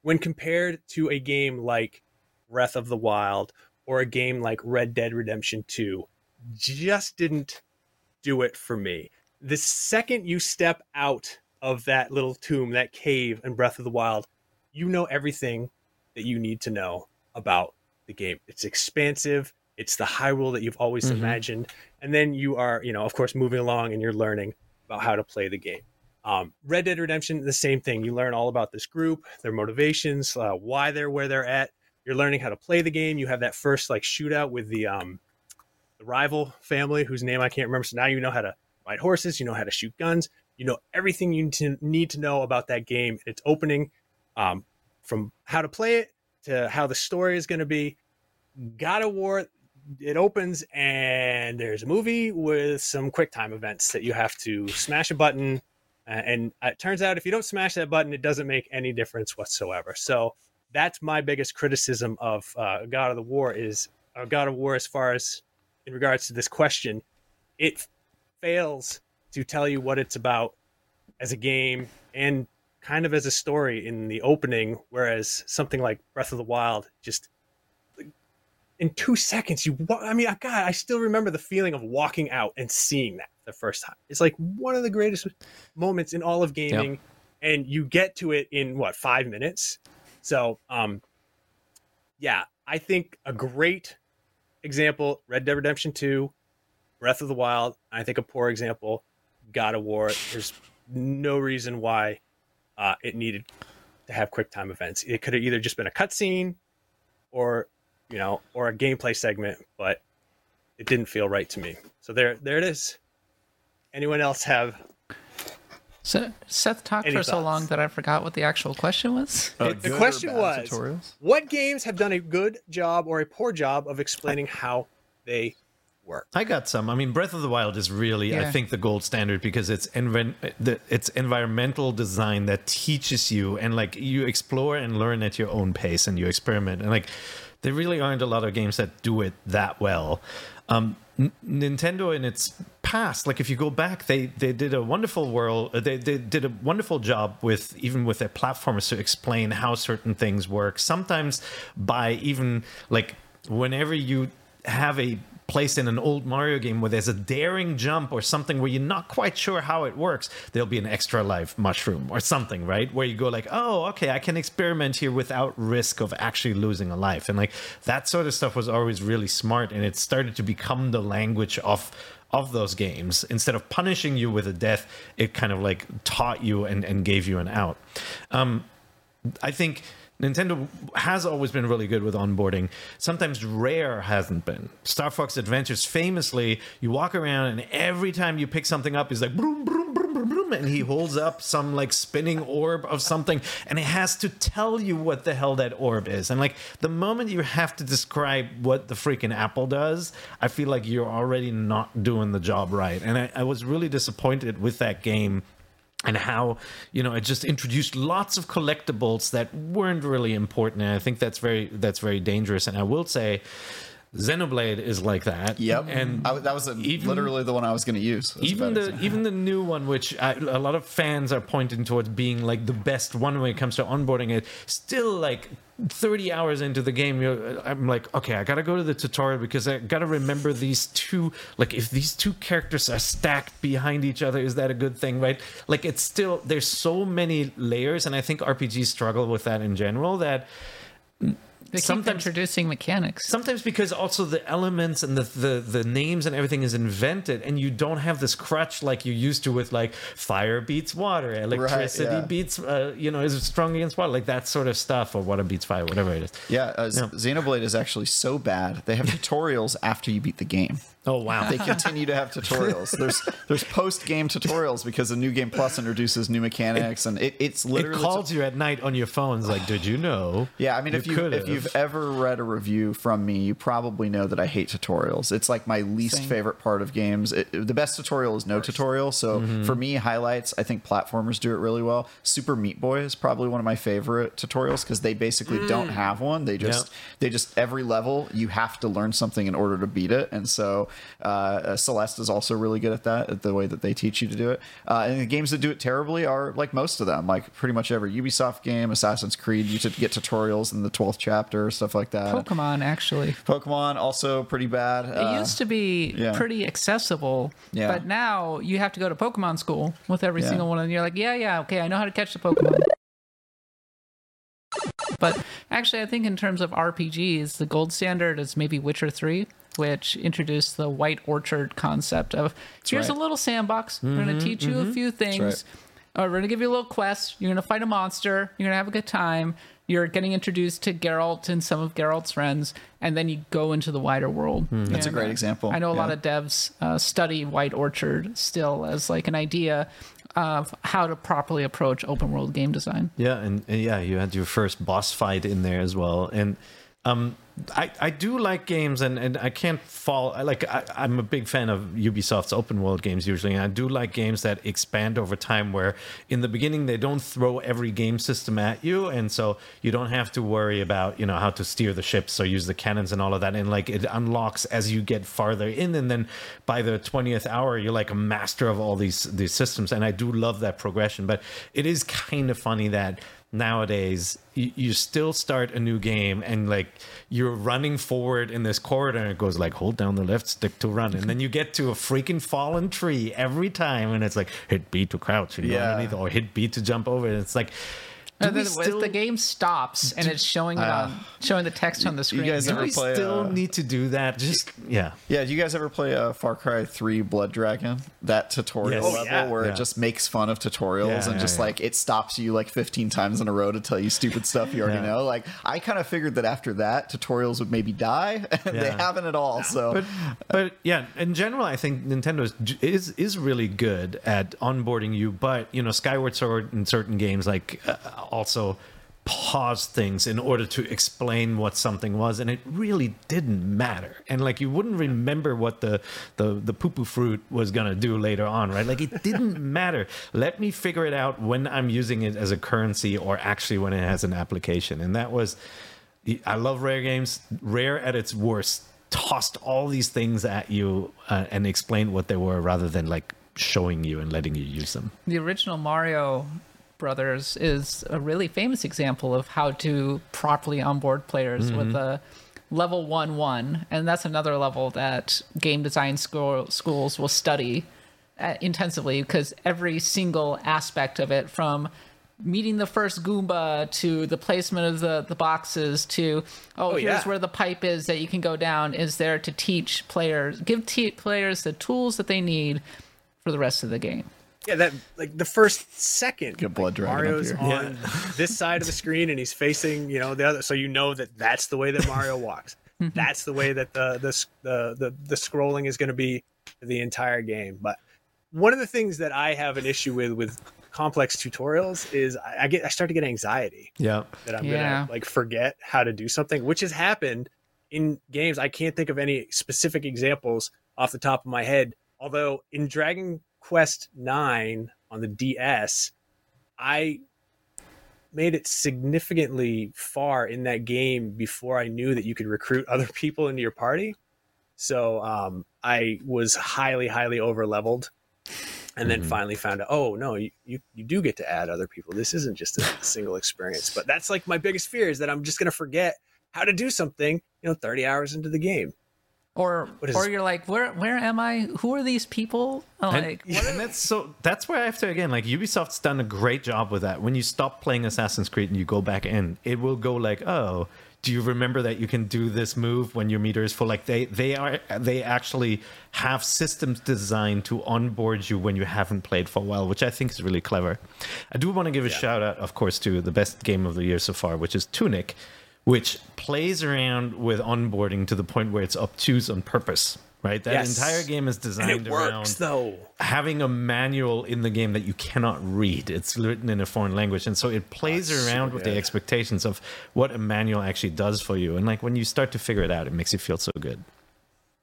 when compared to a game like Breath of the Wild or a game like Red Dead Redemption 2, just didn't do it for me. The second you step out of that little tomb, that cave in Breath of the Wild, you know everything that you need to know about the game. It's expansive. It's the Hyrule that you've always Mhm. imagined, and then you are, you know, of course, moving along and you're learning about how to play the game. Um, Red Dead Redemption, the same thing. You learn all about this group, their motivations, uh, why they're where they're at. You're learning how to play the game. You have that first like shootout with the um, the rival family whose name I can't remember. So now you know how to ride horses. You know how to shoot guns. You know everything you need to, know about that game. Its opening, um, from how to play it to how the story is going to be. God of War, it opens and there's a movie with some quick time events that you have to smash a button. And it turns out if you don't smash that button, it doesn't make any difference whatsoever. So that's my biggest criticism of uh, God of the War is uh, God of War as far as in regards to this question, it fails to tell you what it's about as a game and kind of as a story in the opening, whereas something like Breath of the Wild just in two seconds you i mean god i still remember the feeling of walking out and seeing that the first time. It's like one of the greatest moments in all of gaming and you get to it in what five minutes? So um yeah i think a great example red dead redemption 2 breath of the wild i think a poor example god of war there's no reason why uh, it needed to have quick time events it could have either just been a cutscene or you know, or a gameplay segment, but it didn't feel right to me. So there, there it is. Anyone else have? So Seth talked Any for so long that I forgot what the actual question was. Uh, the question was, tutorials? what games have done a good job or a poor job of explaining how they work? I got some. I mean, Breath of the Wild is really, I think, the gold standard because it's env- the, it's environmental design that teaches you and like you explore and learn at your own pace and you experiment and like there really aren't a lot of games that do it that well. Um, N- Nintendo in its past, like if you go back, they they did a wonderful world. uh, They they did a wonderful job with even with their platformers to explain how certain things work. Sometimes by even like whenever you have a place in an old Mario game where there's a daring jump or something where you're not quite sure how it works, there'll be an extra life mushroom or something, right? Where you go like, oh, okay, I can experiment here without risk of actually losing a life. And like that sort of stuff was always really smart and it started to become the language of of those games. Instead of punishing you with a death, it kind of like taught you and, and gave you an out. Um, I think Nintendo has always been really good with onboarding. Sometimes Rare hasn't been. Star Fox Adventures, famously, you walk around and every time you pick something up, he's like broom, broom, broom, broom, broom, and he holds up some like spinning orb of something, and it has to tell you what the hell that orb is. And like the moment you have to describe what the freaking apple does, I feel like you're already not doing the job right. And I, I was really disappointed with that game and how you know it just introduced lots of collectibles that weren't really important. And i think that's very that's very dangerous. And i will say xenoblade is like that Yep. and I, that was a, even- literally the one I was going to use. even the example. even the new one, which I, a lot of fans are pointing towards being like the best one when it comes to onboarding it, still like 30 hours into the game, you're, I'm like, okay, I gotta go to the tutorial because I gotta remember these two. Like, if these two characters are stacked behind each other, is that a good thing, right? Like, it's still there's so many layers, and I think RPGs struggle with that in general. That They keep Sometimes- introducing mechanics. sometimes because also the elements and the, the the names and everything is invented and you don't have this crutch like you used to with like fire beats water electricity yeah. beats uh, you know is strong against water like that sort of stuff or water beats fire whatever it is Yeah, uh, Z- Yeah. Xenoblade is actually so bad. They have tutorials after you beat the game. Oh wow They continue to have tutorials. There's there's post game tutorials because the new game plus introduces new mechanics and it, it's literally it literally calls you at night on your phones like did you know Yeah, I mean, if you could've. if you've ever read a review from me, you probably know that I hate tutorials. It's like my least Same. favorite part of games. It, the best tutorial is no tutorial. So Mm-hmm. for me, highlights. I think platformers do it really well. Super Meat Boy is probably one of my favorite tutorials because they basically don't have one. They just they just every level you have to learn something in order to beat it. And so Uh, uh, Celeste is also really good at that, at the way that they teach you to do it. Uh, and the games that do it terribly are like most of them, like pretty much every Ubisoft game, Assassin's Creed. You should get tutorials in the twelfth chapter, stuff like that. Pokemon actually. Pokemon also pretty bad. It used to be yeah. pretty accessible, Yeah. but now you have to go to Pokemon school with every Yeah. single one, and you're like, yeah, yeah, okay, I know how to catch the Pokemon. But actually, I think in terms of RPGs, the gold standard is maybe Witcher 3, which introduced the White Orchard concept of here's right. a little sandbox. We're going to teach you a few things. right. Uh, we're going to give you a little quest. You're going to fight a monster. You're going to have a good time. You're getting introduced to Geralt and some of Geralt's friends, and then you go into the wider world. That's a great uh, example, I know a lot of devs uh, study White Orchard still as like an idea of how to properly approach open world game design. Yeah, and, and yeah, you had your first boss fight in there as well, and um, I I do like games, and, and I can't fall. Like I, I'm a big fan of Ubisoft's open world games usually, and I do like games that expand over time. Where in the beginning they don't throw every game system at you, and so you don't have to worry about you know how to steer the ships or use the cannons and all of that. And like it unlocks as you get farther in, and then by the twentieth hour you're like a master of all these these systems. And I do love that progression, but it is kind of funny that nowadays you, you still start a new game and like you're running forward in this corridor and it goes like hold down the left stick to run. And then you get to a freaking fallen tree every time and it's like hit B to crouch Yeah. underneath or hit B to jump over. And it's like do And then still, the game stops and it's showing it on showing the text on the screen. You guys do ever we play, still uh, need to do that just yeah Yeah, do you guys ever play uh, Far Cry 3 Blood Dragon? That tutorial Yes. Oh, level yeah. where Yeah. it just makes fun of tutorials Yeah, and yeah, just yeah. like it stops you like 15 times in a row to tell you stupid stuff you already Yeah. know. Like I kind of figured that after that tutorials would maybe die and they haven't at all. So but but yeah in general i think nintendo is, is is really good at onboarding you but you know skyward sword in certain games like uh, also pause things in order to explain what something was and it really didn't matter and like you wouldn't remember what the the the poo poo fruit was gonna do later on right like it didn't matter let me figure it out when i'm using it as a currency or actually when it has an application and that was I love rare games. Rare at its worst tossed all these things at you uh, and explained what they were rather than like showing you and letting you use them. the original Mario Brothers is a really famous example of how to properly onboard players with a level one one, and that's another level that game design school, schools will study uh, intensively because every single aspect of it, from meeting the first Goomba to the placement of the, the boxes to oh, here's yeah. where the pipe is that you can go down is there to teach players give te- players the tools that they need for the rest of the game. Yeah, that like the first second, Get Blood like, Dragon Mario's here. on this side of the screen and he's facing, you know, the other, so you know that that's the way that Mario walks. that's the way that the the the the, the scrolling is going to be the entire game. But one of the things that I have an issue with with complex tutorials is I, I get I start to get anxiety Yeah. that I'm Yeah. gonna like forget how to do something, which has happened in games. I can't think of any specific examples off the top of my head. Although in Dragon Quest Nine on the DS, I made it significantly far in that game before I knew that you could recruit other people into your party. So um, I was highly, highly over leveled. And then finally found out, oh no, you, you, you do get to add other people. This isn't just a single experience. But that's like my biggest fear is that I'm just gonna forget how to do something, you know, 30 hours into the game. Or What is- or you're like, where where am I? Who are these people? I'm And, like, and that's so that's where I have to again like Ubisoft's done a great job with that. When you stop playing Assassin's Creed and you go back in, it will go like, oh, do you remember that you can do this move when your meter is full? Like they they are they actually have systems designed to onboard you when you haven't played for a while, which I think is really clever. I do want to give a shout out, of course, to the best game of the year so far, which is Tunic, which plays around with onboarding to the point where it's obtuse on purpose. Right, that Yes. entire game is designed it works around though. having a manual in the game that you cannot read. It's written in a foreign language, and so it plays That's around super with the expectations of what a manual actually does for you. And like when you start to figure it out, it makes you feel so good.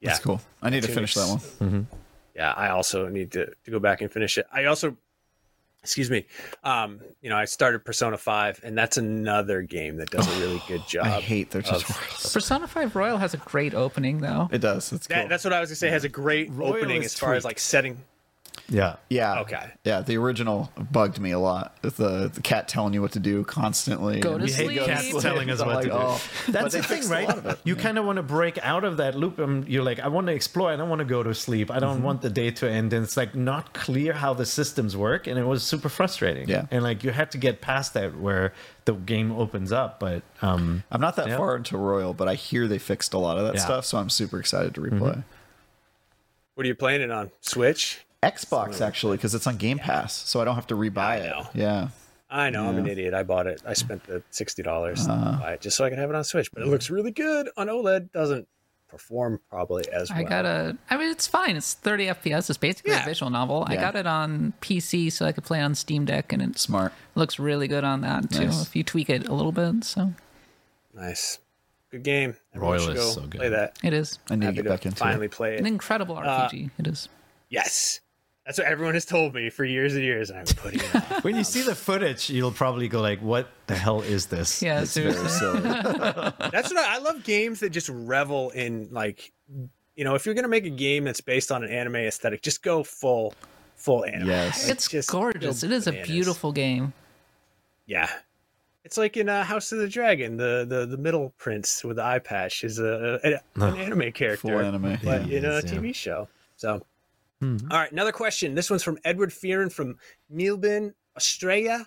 Yeah. that's cool. I need to finish that Tunic's- one. Mm-hmm. yeah, I also need to, to go back and finish it. I also excuse me. Um, you know, I started Persona 5 and that's another game that does a really good job. I hate their of- tutorials. Persona 5 Royal has a great opening, though. It does. It's cool. That, that's what I was gonna say. Has a great Royal opening as far as like setting. Yeah. yeah. Okay. Yeah, the original bugged me a lot. The the cat telling you what to do constantly. Go and- to We hate sleep. cats telling us I'm what like, to do. oh. But That's the thing, right? lot of it. You kind of want to break out of that loop. And you're like, I want to explore. I don't want to go to sleep. I Mm-hmm. don't want the day to end. And it's like not clear how the systems work, and it was super frustrating. Yeah. And like you had to get past that where the game opens up. But um, I'm not that Yeah. far into Royal, but I hear they fixed a lot of that Yeah. stuff, so I'm super excited to replay. What are you playing it on? Switch? Xbox actually, because it's on Game Pass, so I don't have to rebuy I it. Yeah. I know, I'm an idiot. I bought it. I spent the sixty dollars to uh-huh. buy it just so I can have it on Switch. But it looks really good on OLED. Doesn't perform probably as well. I got a. I mean, it's fine. It's 30 FPS. It's basically Yeah. a visual novel. I got it on PC so I could play on Steam Deck, and it Smart. looks really good on that too. Nice. If you tweak it a little bit, so nice, good game. Everyone Royal is go so good. Play that. it is I need to get back into finally it. play it. an incredible uh, RPG. it is. Yes, that's what everyone has told me for years and years, and I'm putting it off. when you see the footage, you'll probably go like, "What the hell is this?" Yeah, It's very seriously. silly. That's what I, I love. Games that just revel in like, you know, if you're gonna make a game that's based on an anime aesthetic, just go full, full anime. Yes. It's Just gorgeous. go It is a beautiful game. Yeah. It's like in uh, House of the Dragon, the, the the middle prince with the eye patch is a, a- an anime character, Full anime. but Yeah, in a it is, yeah. TV show. So, all right, another question. This one's from Edward Fearon from Melbourne, Australia.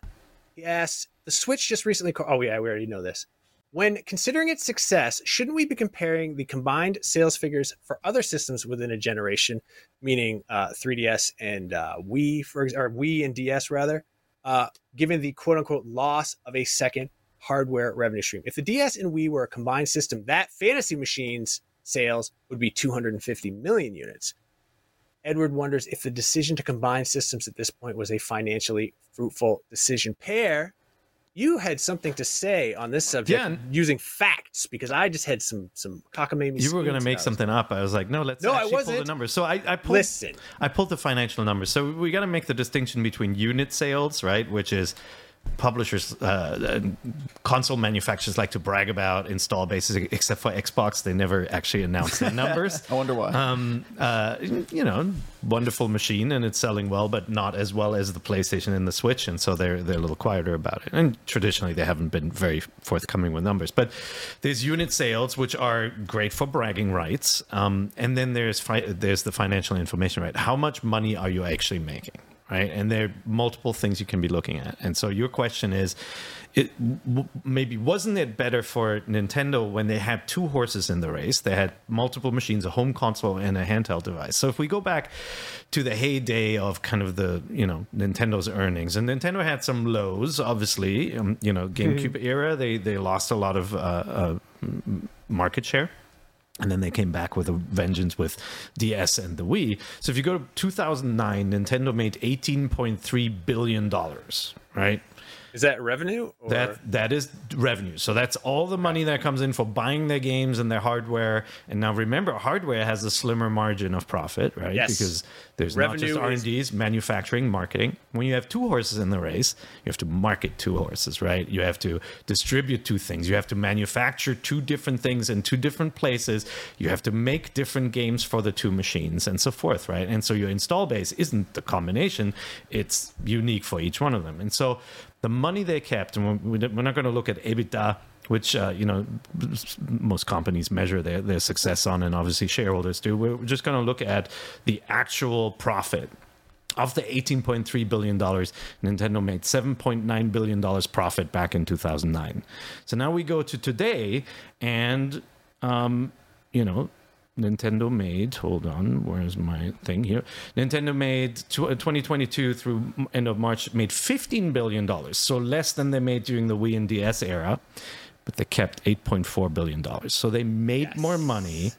He asks, "The Switch just recently. Co- oh yeah, we already know this. When considering its success, shouldn't we be comparing the combined sales figures for other systems within a generation, meaning uh, 3DS and uh, Wii, for or Wii and DS rather, uh, given the quote unquote loss of a second hardware revenue stream? If the DS and Wii were a combined system, that Fantasy Machines sales would be 250 million units. Edward wonders if the decision to combine systems at this point was a financially fruitful decision. Peer, you had something to say on this subject Yeah, using facts because I just had some some cockamamie. You were going to make that I was- something up. I was like, no, let's No, I actually pull the wasn't. numbers. So I, I pulled, Listen. I pulled the financial numbers. So we got to make the distinction between unit sales, right, which is publishers, uh, console manufacturers like to brag about install bases, except for Xbox, they never actually announce their numbers. I wonder why. um, uh, you know, wonderful machine and it's selling well, but not as well as the PlayStation and the Switch, and so they're they're a little quieter about it. And traditionally, they haven't been very forthcoming with numbers. But there's unit sales, which are great for bragging rights, um, and then there's fi- there's the financial information, right? How much money are you actually making? Right, and there are multiple things you can be looking at, and so your question is, it w- maybe wasn't it better for Nintendo when they had two horses in the race? They had multiple machines, a home console and a handheld device. So if we go back to the heyday of kind of the you know Nintendo's earnings, and Nintendo had some lows, obviously. Um, you know, GameCube era, they they lost a lot of uh, uh, market share. And then they came back with a vengeance with DS and the Wii. So if you go to 2009, Nintendo made 18.3 billion dollars, right? Is that revenue? Or? That that is revenue. So that's all the money that comes in for buying their games and their hardware. And now remember, hardware has a slimmer margin of profit, right? Yes. Because there's Revenue not just R and D's, manufacturing, marketing. When you have two horses in the race, you have to market two horses, right? You have to distribute two things. You have to manufacture two different things in two different places. You have to make different games for the two machines and so forth, right? And so your install base isn't the combination; it's unique for each one of them. And so the money they kept, and we're not going to look at EBITDA, which uh, you know most companies measure their, their success on, and obviously shareholders do. We're just going to look at the actual profit. Of the $18.3 billion, Nintendo made $7.9 billion profit back in 2009. So now we go to today, and, um, you know, Nintendo made, hold on, where's my thing here? Nintendo made tw- uh, 2022 through end of March made $15 billion, so less than they made during the Wii and DS era, but they kept $8.4 billion. So they made more money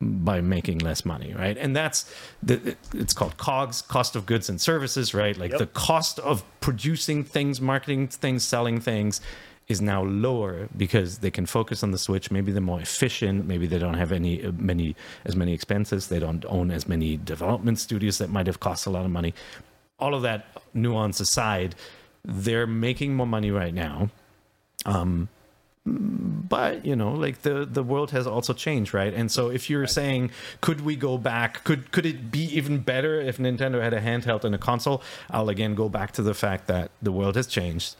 by making less money, right? And that's the it's called COGS, cost of goods and services, right? Like Yep. the cost of producing things, marketing things, selling things is now lower because they can focus on the Switch. Maybe they're more efficient. Maybe they don't have any uh, many as many expenses. They don't own as many development studios that might have cost a lot of money. all of that nuance aside, they're making more money right now. Um, but you know, like the the world has also changed, right? And so, if you're saying, could we go back? Could could it be even better if Nintendo had a handheld and a console? I'll again go back to the fact that the world has changed.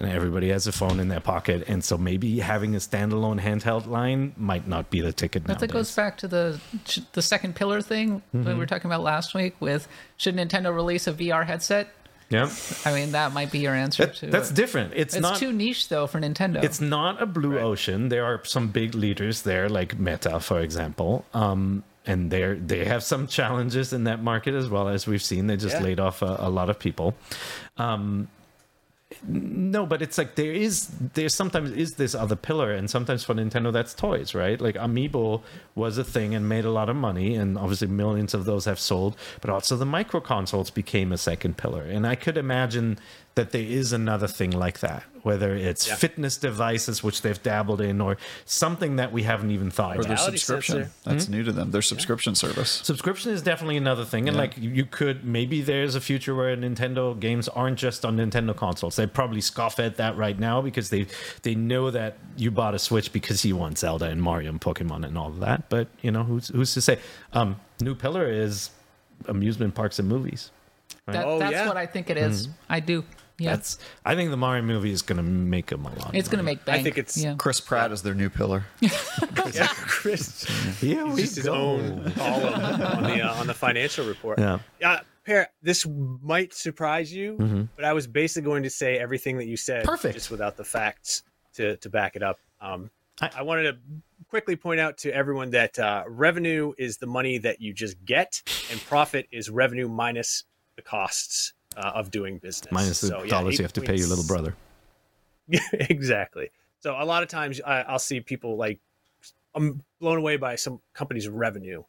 And everybody has a phone in their pocket, and so maybe having a standalone handheld line might not be the ticket. But that nowadays. goes back to the the second pillar thing Mm-hmm. we were talking about last week with should Nintendo release a VR headset? Yeah, I mean, that might be your answer That- to that's different. It's, It's not too niche though for Nintendo. It's not a blue ocean. There are some big leaders there, like Meta, for example. Um, and they they have some challenges in that market as well as we've seen. They just Yeah. laid off a, a lot of people. Um, no, but it's like there is there sometimes is this other pillar, and sometimes for Nintendo that's toys, right? Like Amiibo was a thing and made a lot of money, and obviously millions of those have sold. But also the micro consoles became a second pillar, and I could imagine that there is another thing like that, whether it's Yeah. fitness devices which they've dabbled in, or something that we haven't even thought Or about. their Reality subscription. sensor. That's hmm? new to them. Their subscription service. Subscription is definitely another thing, and like you could maybe there's a future where Nintendo games aren't just on Nintendo consoles. They probably scoff at that right now because they they know that you bought a Switch because you want Zelda and Mario and Pokemon and all of that. But you know who's who's to say? Um, new pillar is amusement parks and movies. That, Oh, that's yeah. what I think it is. I do. Yeah, That's I think the Mario movie is gonna make them a lot. it's gonna make bank. I think it's- yeah. Chris Pratt is their new pillar. Yeah, Chris. Here we Just his own column on the uh, on the financial report. Yeah. Yeah, Peer, this might surprise you, Mm-hmm. but I was basically going to say everything that you said, Perfect. just without the facts to to back it up. Um, I- I, wanted to quickly point out to everyone that uh, revenue is the money that you just get, and profit is revenue minus the costs uh, of doing business. Minus the So, yeah, dollars you have to pay your little brother. Exactly. So a lot of times I, I'll see people like I'm blown away by some company's revenue,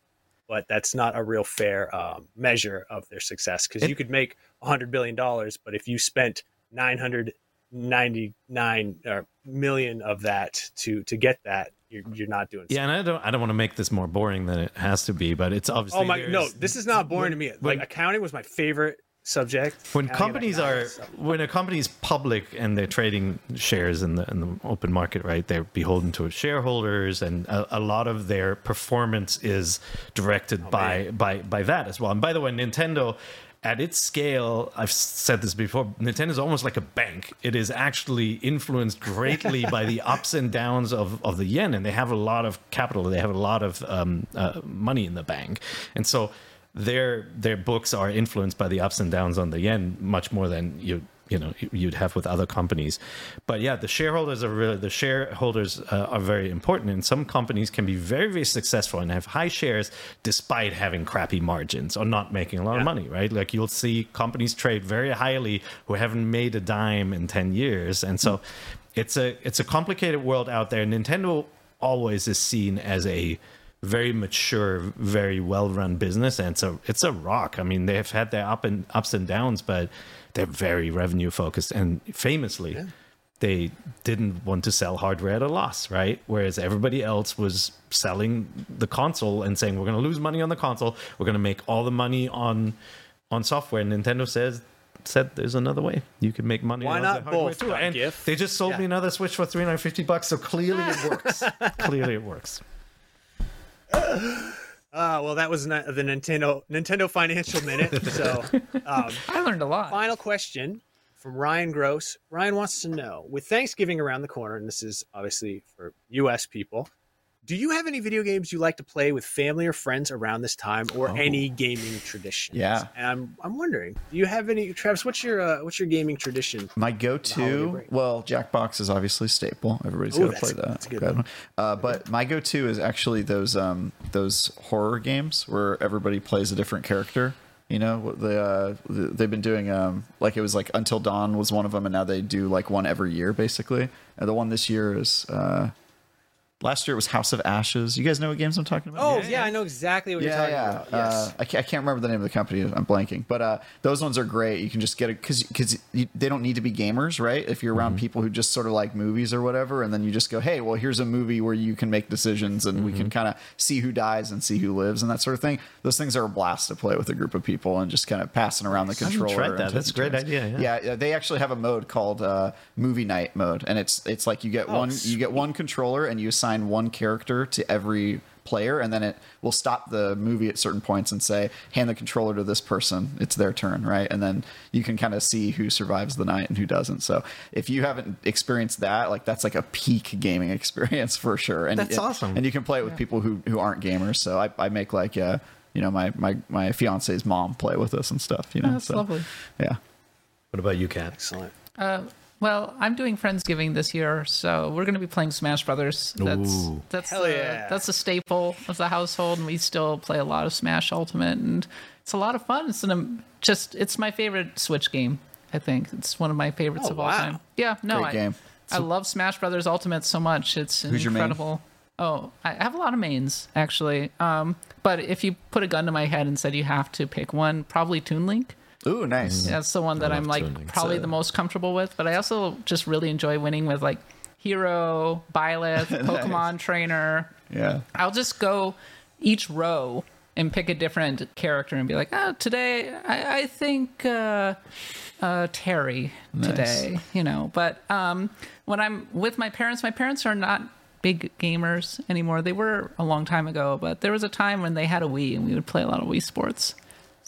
but that's not a real fair um, measure of their success because you could make hundred billion dollars, but if you spent nine hundred ninety nine uh, million of that to to get that, you're you're not doing. Yeah, and I don't I don't want to make this more boring than it has to be, but it's obviously Oh my no! This is not boring to me. when- Like accounting was my favorite subject. when companies are so- when a company's public and they're trading shares in the in the open market right they're beholden to shareholders and a, a lot of their performance is directed oh, by by by that as well and by the way nintendo at its scale i've said this before nintendo is almost like a bank. It is actually influenced greatly by the ups and downs of, of the yen and they have a lot of capital. They have a lot of um, uh, money in the bank. And so their their books are influenced by the ups and downs on the yen much more than you you know you'd have with other companies. But yeah the shareholders are really the shareholders uh, are very important and some companies can be very very successful and have high shares despite having crappy margins or not making a lot of money right? Like you'll see companies trade very highly who haven't made a dime in 10 years and so it's a it's a complicated world out there. Nintendo always is seen as a very mature, very well run business, and so it's a rock. I mean, they've had their up and ups and downs, but they're very revenue focused, and famously, they didn't want to sell hardware at a loss, right? Whereas everybody else was selling the console and saying we're going to lose money on the console, we're going to make all the money on on software. And Nintendo says said there's another way you can make money. Why on not the hardware both, too. And Gif? they just sold Yeah. me another Switch for 350 bucks, so clearly it works. clearly it works. Ah, well, that was the Nintendo Nintendo Financial Minute. So, um, I learned a lot. final question from Ryan Gross. Ryan wants to know with Thanksgiving around the corner, and this is obviously for US people, do you have any video games you like to play with family or friends around this time or any gaming traditions? Yeah. And I'm, I'm wondering, do you have any, Travis, what's your, uh, what's your gaming tradition? My go-to, well, Jackbox is obviously staple. Everybody's got to play that. that's a good one. one. Uh, but my go-to is actually those um, those horror games where everybody plays a different character. You know, the, uh, they've been doing um, like it was like Until Dawn was one of them, and now they do like one every year basically. And the one this year is uh, Last year it was House of Ashes. You guys know what games I'm talking about? Oh yeah, I know exactly what you're talking about. Yes. Uh, I, can't, I can't remember the name of the company. I'm blanking, but uh, those ones are great. You can just get it because because they don't need to be gamers, right? If you're around people who just sort of like movies or whatever, and then you just go, hey, well, here's a movie where you can make decisions and we can kind of see who dies and see who lives and that sort of thing. Those things are a blast to play with a group of people and just kind of passing around the haven't controller. tried and that. taking That's a great turns. idea, yeah. yeah, yeah, they actually have a mode called uh, movie night mode, and it's it's like you get one you get one controller and you assign one character to every player, and then it will stop the movie at certain points and say, hand the controller to this person. It's their turn, right? And then you can kind of see who survives the night and who doesn't. So if you haven't experienced that, like that's like a peak gaming experience for sure. And That's and- awesome. And you can play it with people who who aren't gamers. So I, I make like uh you know my my my fiance's mom play with us and stuff. You know, Oh, that's so, lovely. Yeah. What about you, Kat? Excellent. Uh, well, I'm doing Friendsgiving this year, so we're going to be playing Smash Brothers. That's Ooh. that's Hell the, yeah. that's a staple of the household, and we still play a lot of Smash Ultimate, and it's a lot of fun. It's an, um, just it's my favorite Switch game. I think it's one of my favorites Oh, of all wow. time. Yeah, no, Great I, game. I love Smash Brothers Ultimate so much. It's Who's your main? incredible. Oh, I have a lot of mains actually. Um, but if you put a gun to my head and said you have to pick one, probably Toon Link. Ooh, nice. That's the one that I'm like Toon Link. probably It's a- the most comfortable with. But I also just really enjoy winning with like Hero, Byleth, Pokemon Trainer. Yeah. I'll just go each row and pick a different character and be like, oh, today I, I think uh, uh, Terry today, you know. But um, when I'm with my parents, my parents are not big gamers anymore. They were a long time ago, but there was a time when they had a Wii and we would play a lot of Wii sports.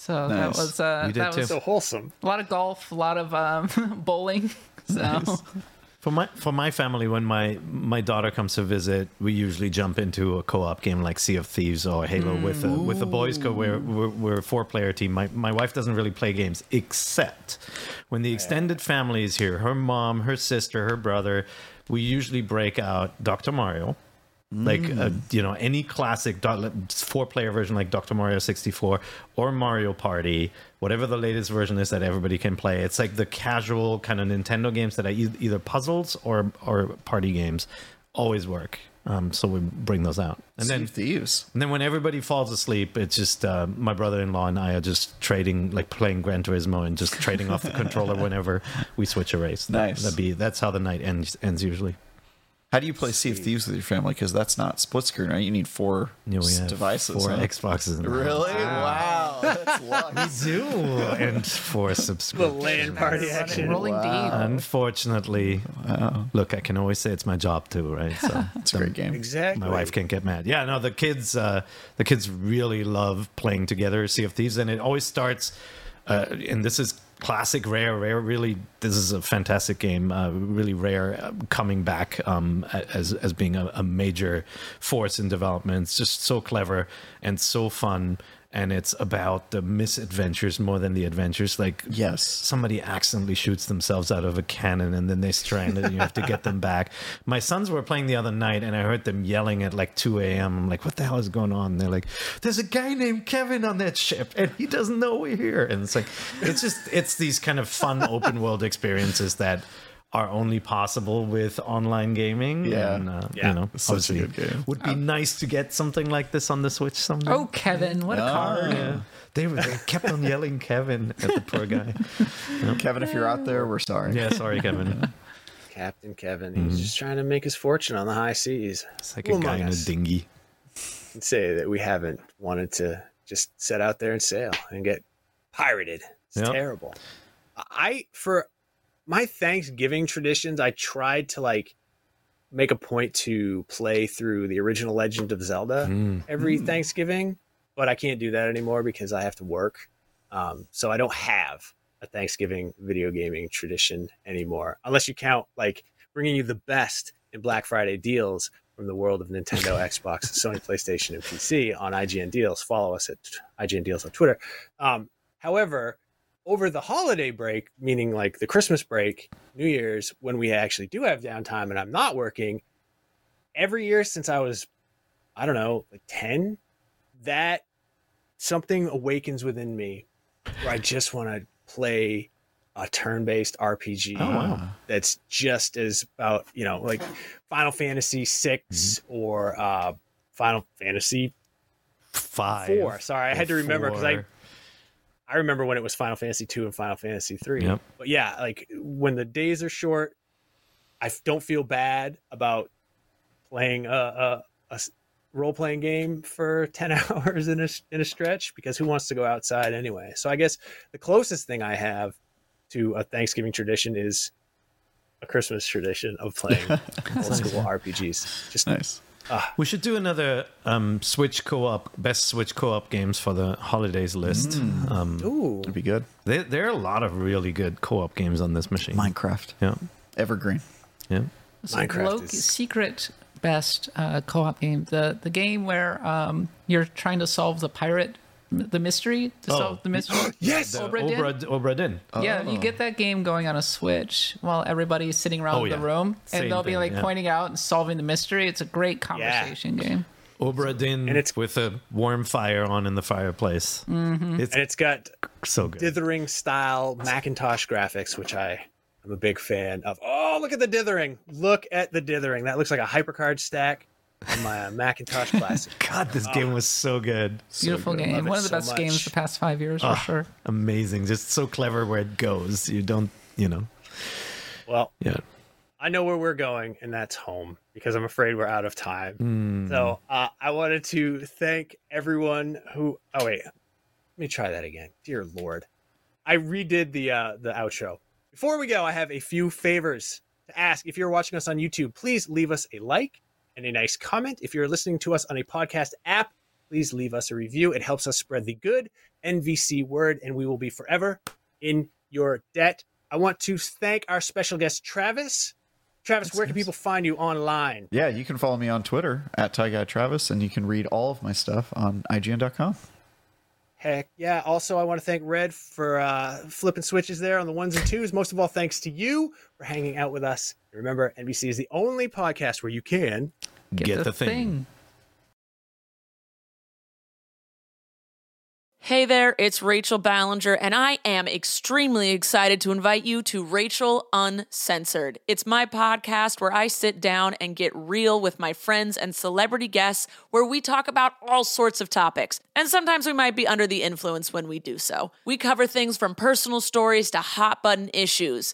So that was uh, that too. was So wholesome. a lot of golf, a lot of um, bowling. So For my for my family, when my my daughter comes to visit, we usually jump into a co-op game like Sea of Thieves or Halo with the, with the boys. Because we're, we're we're a four player team. My my wife doesn't really play games except when the extended family is here. Her mom, her sister, her brother. We usually break out Dr. Mario. Like uh, you know, any classic four-player version like Dr. Mario 64 or Mario Party, whatever the latest version is that everybody can play. It's like the casual kind of Nintendo games that I e- either puzzles or or party games always work. Um, so we bring those out, and Sea then Thieves. and then when everybody falls asleep, it's just uh, my brother-in-law and I are just trading, like playing Gran Turismo and just trading off the controller whenever we switch a race. That, Nice. That'd be that's how the night ends ends usually. How do you play Sea of Thieves with your family? Because that's not split screen, right? You need four You know, we have devices. four huh? Xboxes. In the house. Really? Wow. That's luck. do and four for The land party action. rolling deep. Unfortunately, look, I can always say it's my job too, right? So It's a great game. Exactly. my wife can't get mad. Yeah, no, the kids, uh, the kids really love playing together, Sea of Thieves, and it always starts. Uh, and this is classic rare. Rare really this is a fantastic game uh, really rare uh, coming back um, as as being a, a major force in development. It's just so clever and so fun and it's about the misadventures more than the adventures like Yes. somebody accidentally shoots themselves out of a cannon and then they stranded and you have to get them back. My sons were playing the other night and I heard them yelling at like 2 a.m. I'm like, what the hell is going on? And they're like, there's a guy named Kevin on that ship and he doesn't know we're here. And it's like, it's just, it's these kind of fun open world experiences that are only possible with online gaming. Yeah. And, uh, Yeah. you know, It's such a good game. would be nice to get something like this on the Switch someday. Oh, Kevin, what a card. Yeah. They, were, they kept on yelling Kevin at the poor guy. Kevin, if you're out there, we're sorry. Yeah, sorry, Kevin. Captain Kevin. He's just trying to make his fortune on the high seas. It's like Who a guy in a us dinghy. can say that we haven't wanted to just set out there and sail and get pirated. It's Yep. terrible. I for my Thanksgiving traditions, I tried to like make a point to play through the original Legend of Zelda Mm. every Thanksgiving, but I can't do that anymore because I have to work. Um, so I don't have a Thanksgiving video gaming tradition anymore, unless you count like bringing you the best in Black Friday deals from the world of Nintendo, Xbox, Sony PlayStation, and PC on IGN Deals. Follow us at IGN Deals on Twitter. Um, however, over the holiday break, meaning like the Christmas break, New Year's, when we actually do have downtime and I'm not working, every year since I was, I don't know, like 10, that something awakens within me where I just want to play a turn-based RPG Oh, wow. that's just as about you know like Final Fantasy 6 Mm-hmm. or uh, Final Fantasy Five. four. Sorry, I had to remember because I. I remember when it was Final Fantasy two and Final Fantasy three. Yep. But yeah, like when the days are short, I don't feel bad about playing a, a, a role playing game for ten hours in a in a stretch because who wants to go outside anyway? So I guess the closest thing I have to a Thanksgiving tradition is a Christmas tradition of playing old school RPGs. Just Nice. We should do another um, Switch co-op, best Switch co-op games for the holidays list. Um, ooh, That'd be good. there, there are a lot of really good co-op games on this machine. Minecraft. Yeah, Evergreen. yeah. So Minecraft low- is- secret best uh, co-op game. The the game where um, you're trying to solve the pirate, the mystery to Oh. solve the mystery. yes, The Obra Dinn? Obra, Obra Dinn. Yeah, you oh. get that game going on a Switch while everybody's sitting around Oh, the room, Same and they'll be like yeah. pointing out and solving the mystery. It's a great conversation game. Obra Dinn And it's- with a warm fire on in the fireplace. Mm-hmm. It's and it's got so good. dithering style Macintosh graphics, which I I am a big fan of. Oh, look at the dithering! Look at the dithering. That looks like a hypercard stack on my uh, Macintosh Classic. God, this game was so good. Beautiful good. game. One of the so best games the past five years Ah. for sure. Amazing. Just so clever where it goes. You don't, you know. Well, Yeah. I know where we're going, and that's home because I'm afraid we're out of time. Mm. So uh, I wanted to thank everyone who. Oh wait, let me try that again. Dear Lord, I redid the uh, the outro. Before we go, I have a few favors to ask. If you're watching us on YouTube, please leave us a like and a nice comment. If you're listening to us on a podcast app, please leave us a review. It helps us spread the good NVC word, and we will be forever in your debt. I want to thank our special guest, Travis. Travis, where can people find you online? Yeah, you can follow me on Twitter at Ty Guy Travis, and you can read all of my stuff on IGN.com. Heck yeah. Also, I want to thank Red for uh, flipping switches there on the ones and twos. Most of all, thanks to you for hanging out with us. Remember, NVC is the only podcast where you can. Get, the, thing. Hey there, it's Rachel Ballinger, and I am extremely excited to invite you to Rachel Uncensored. It's my podcast where I sit down and get real with my friends and celebrity guests, where we talk about all sorts of topics. And sometimes we might be under the influence when we do so. We cover things from personal stories to hot button issues.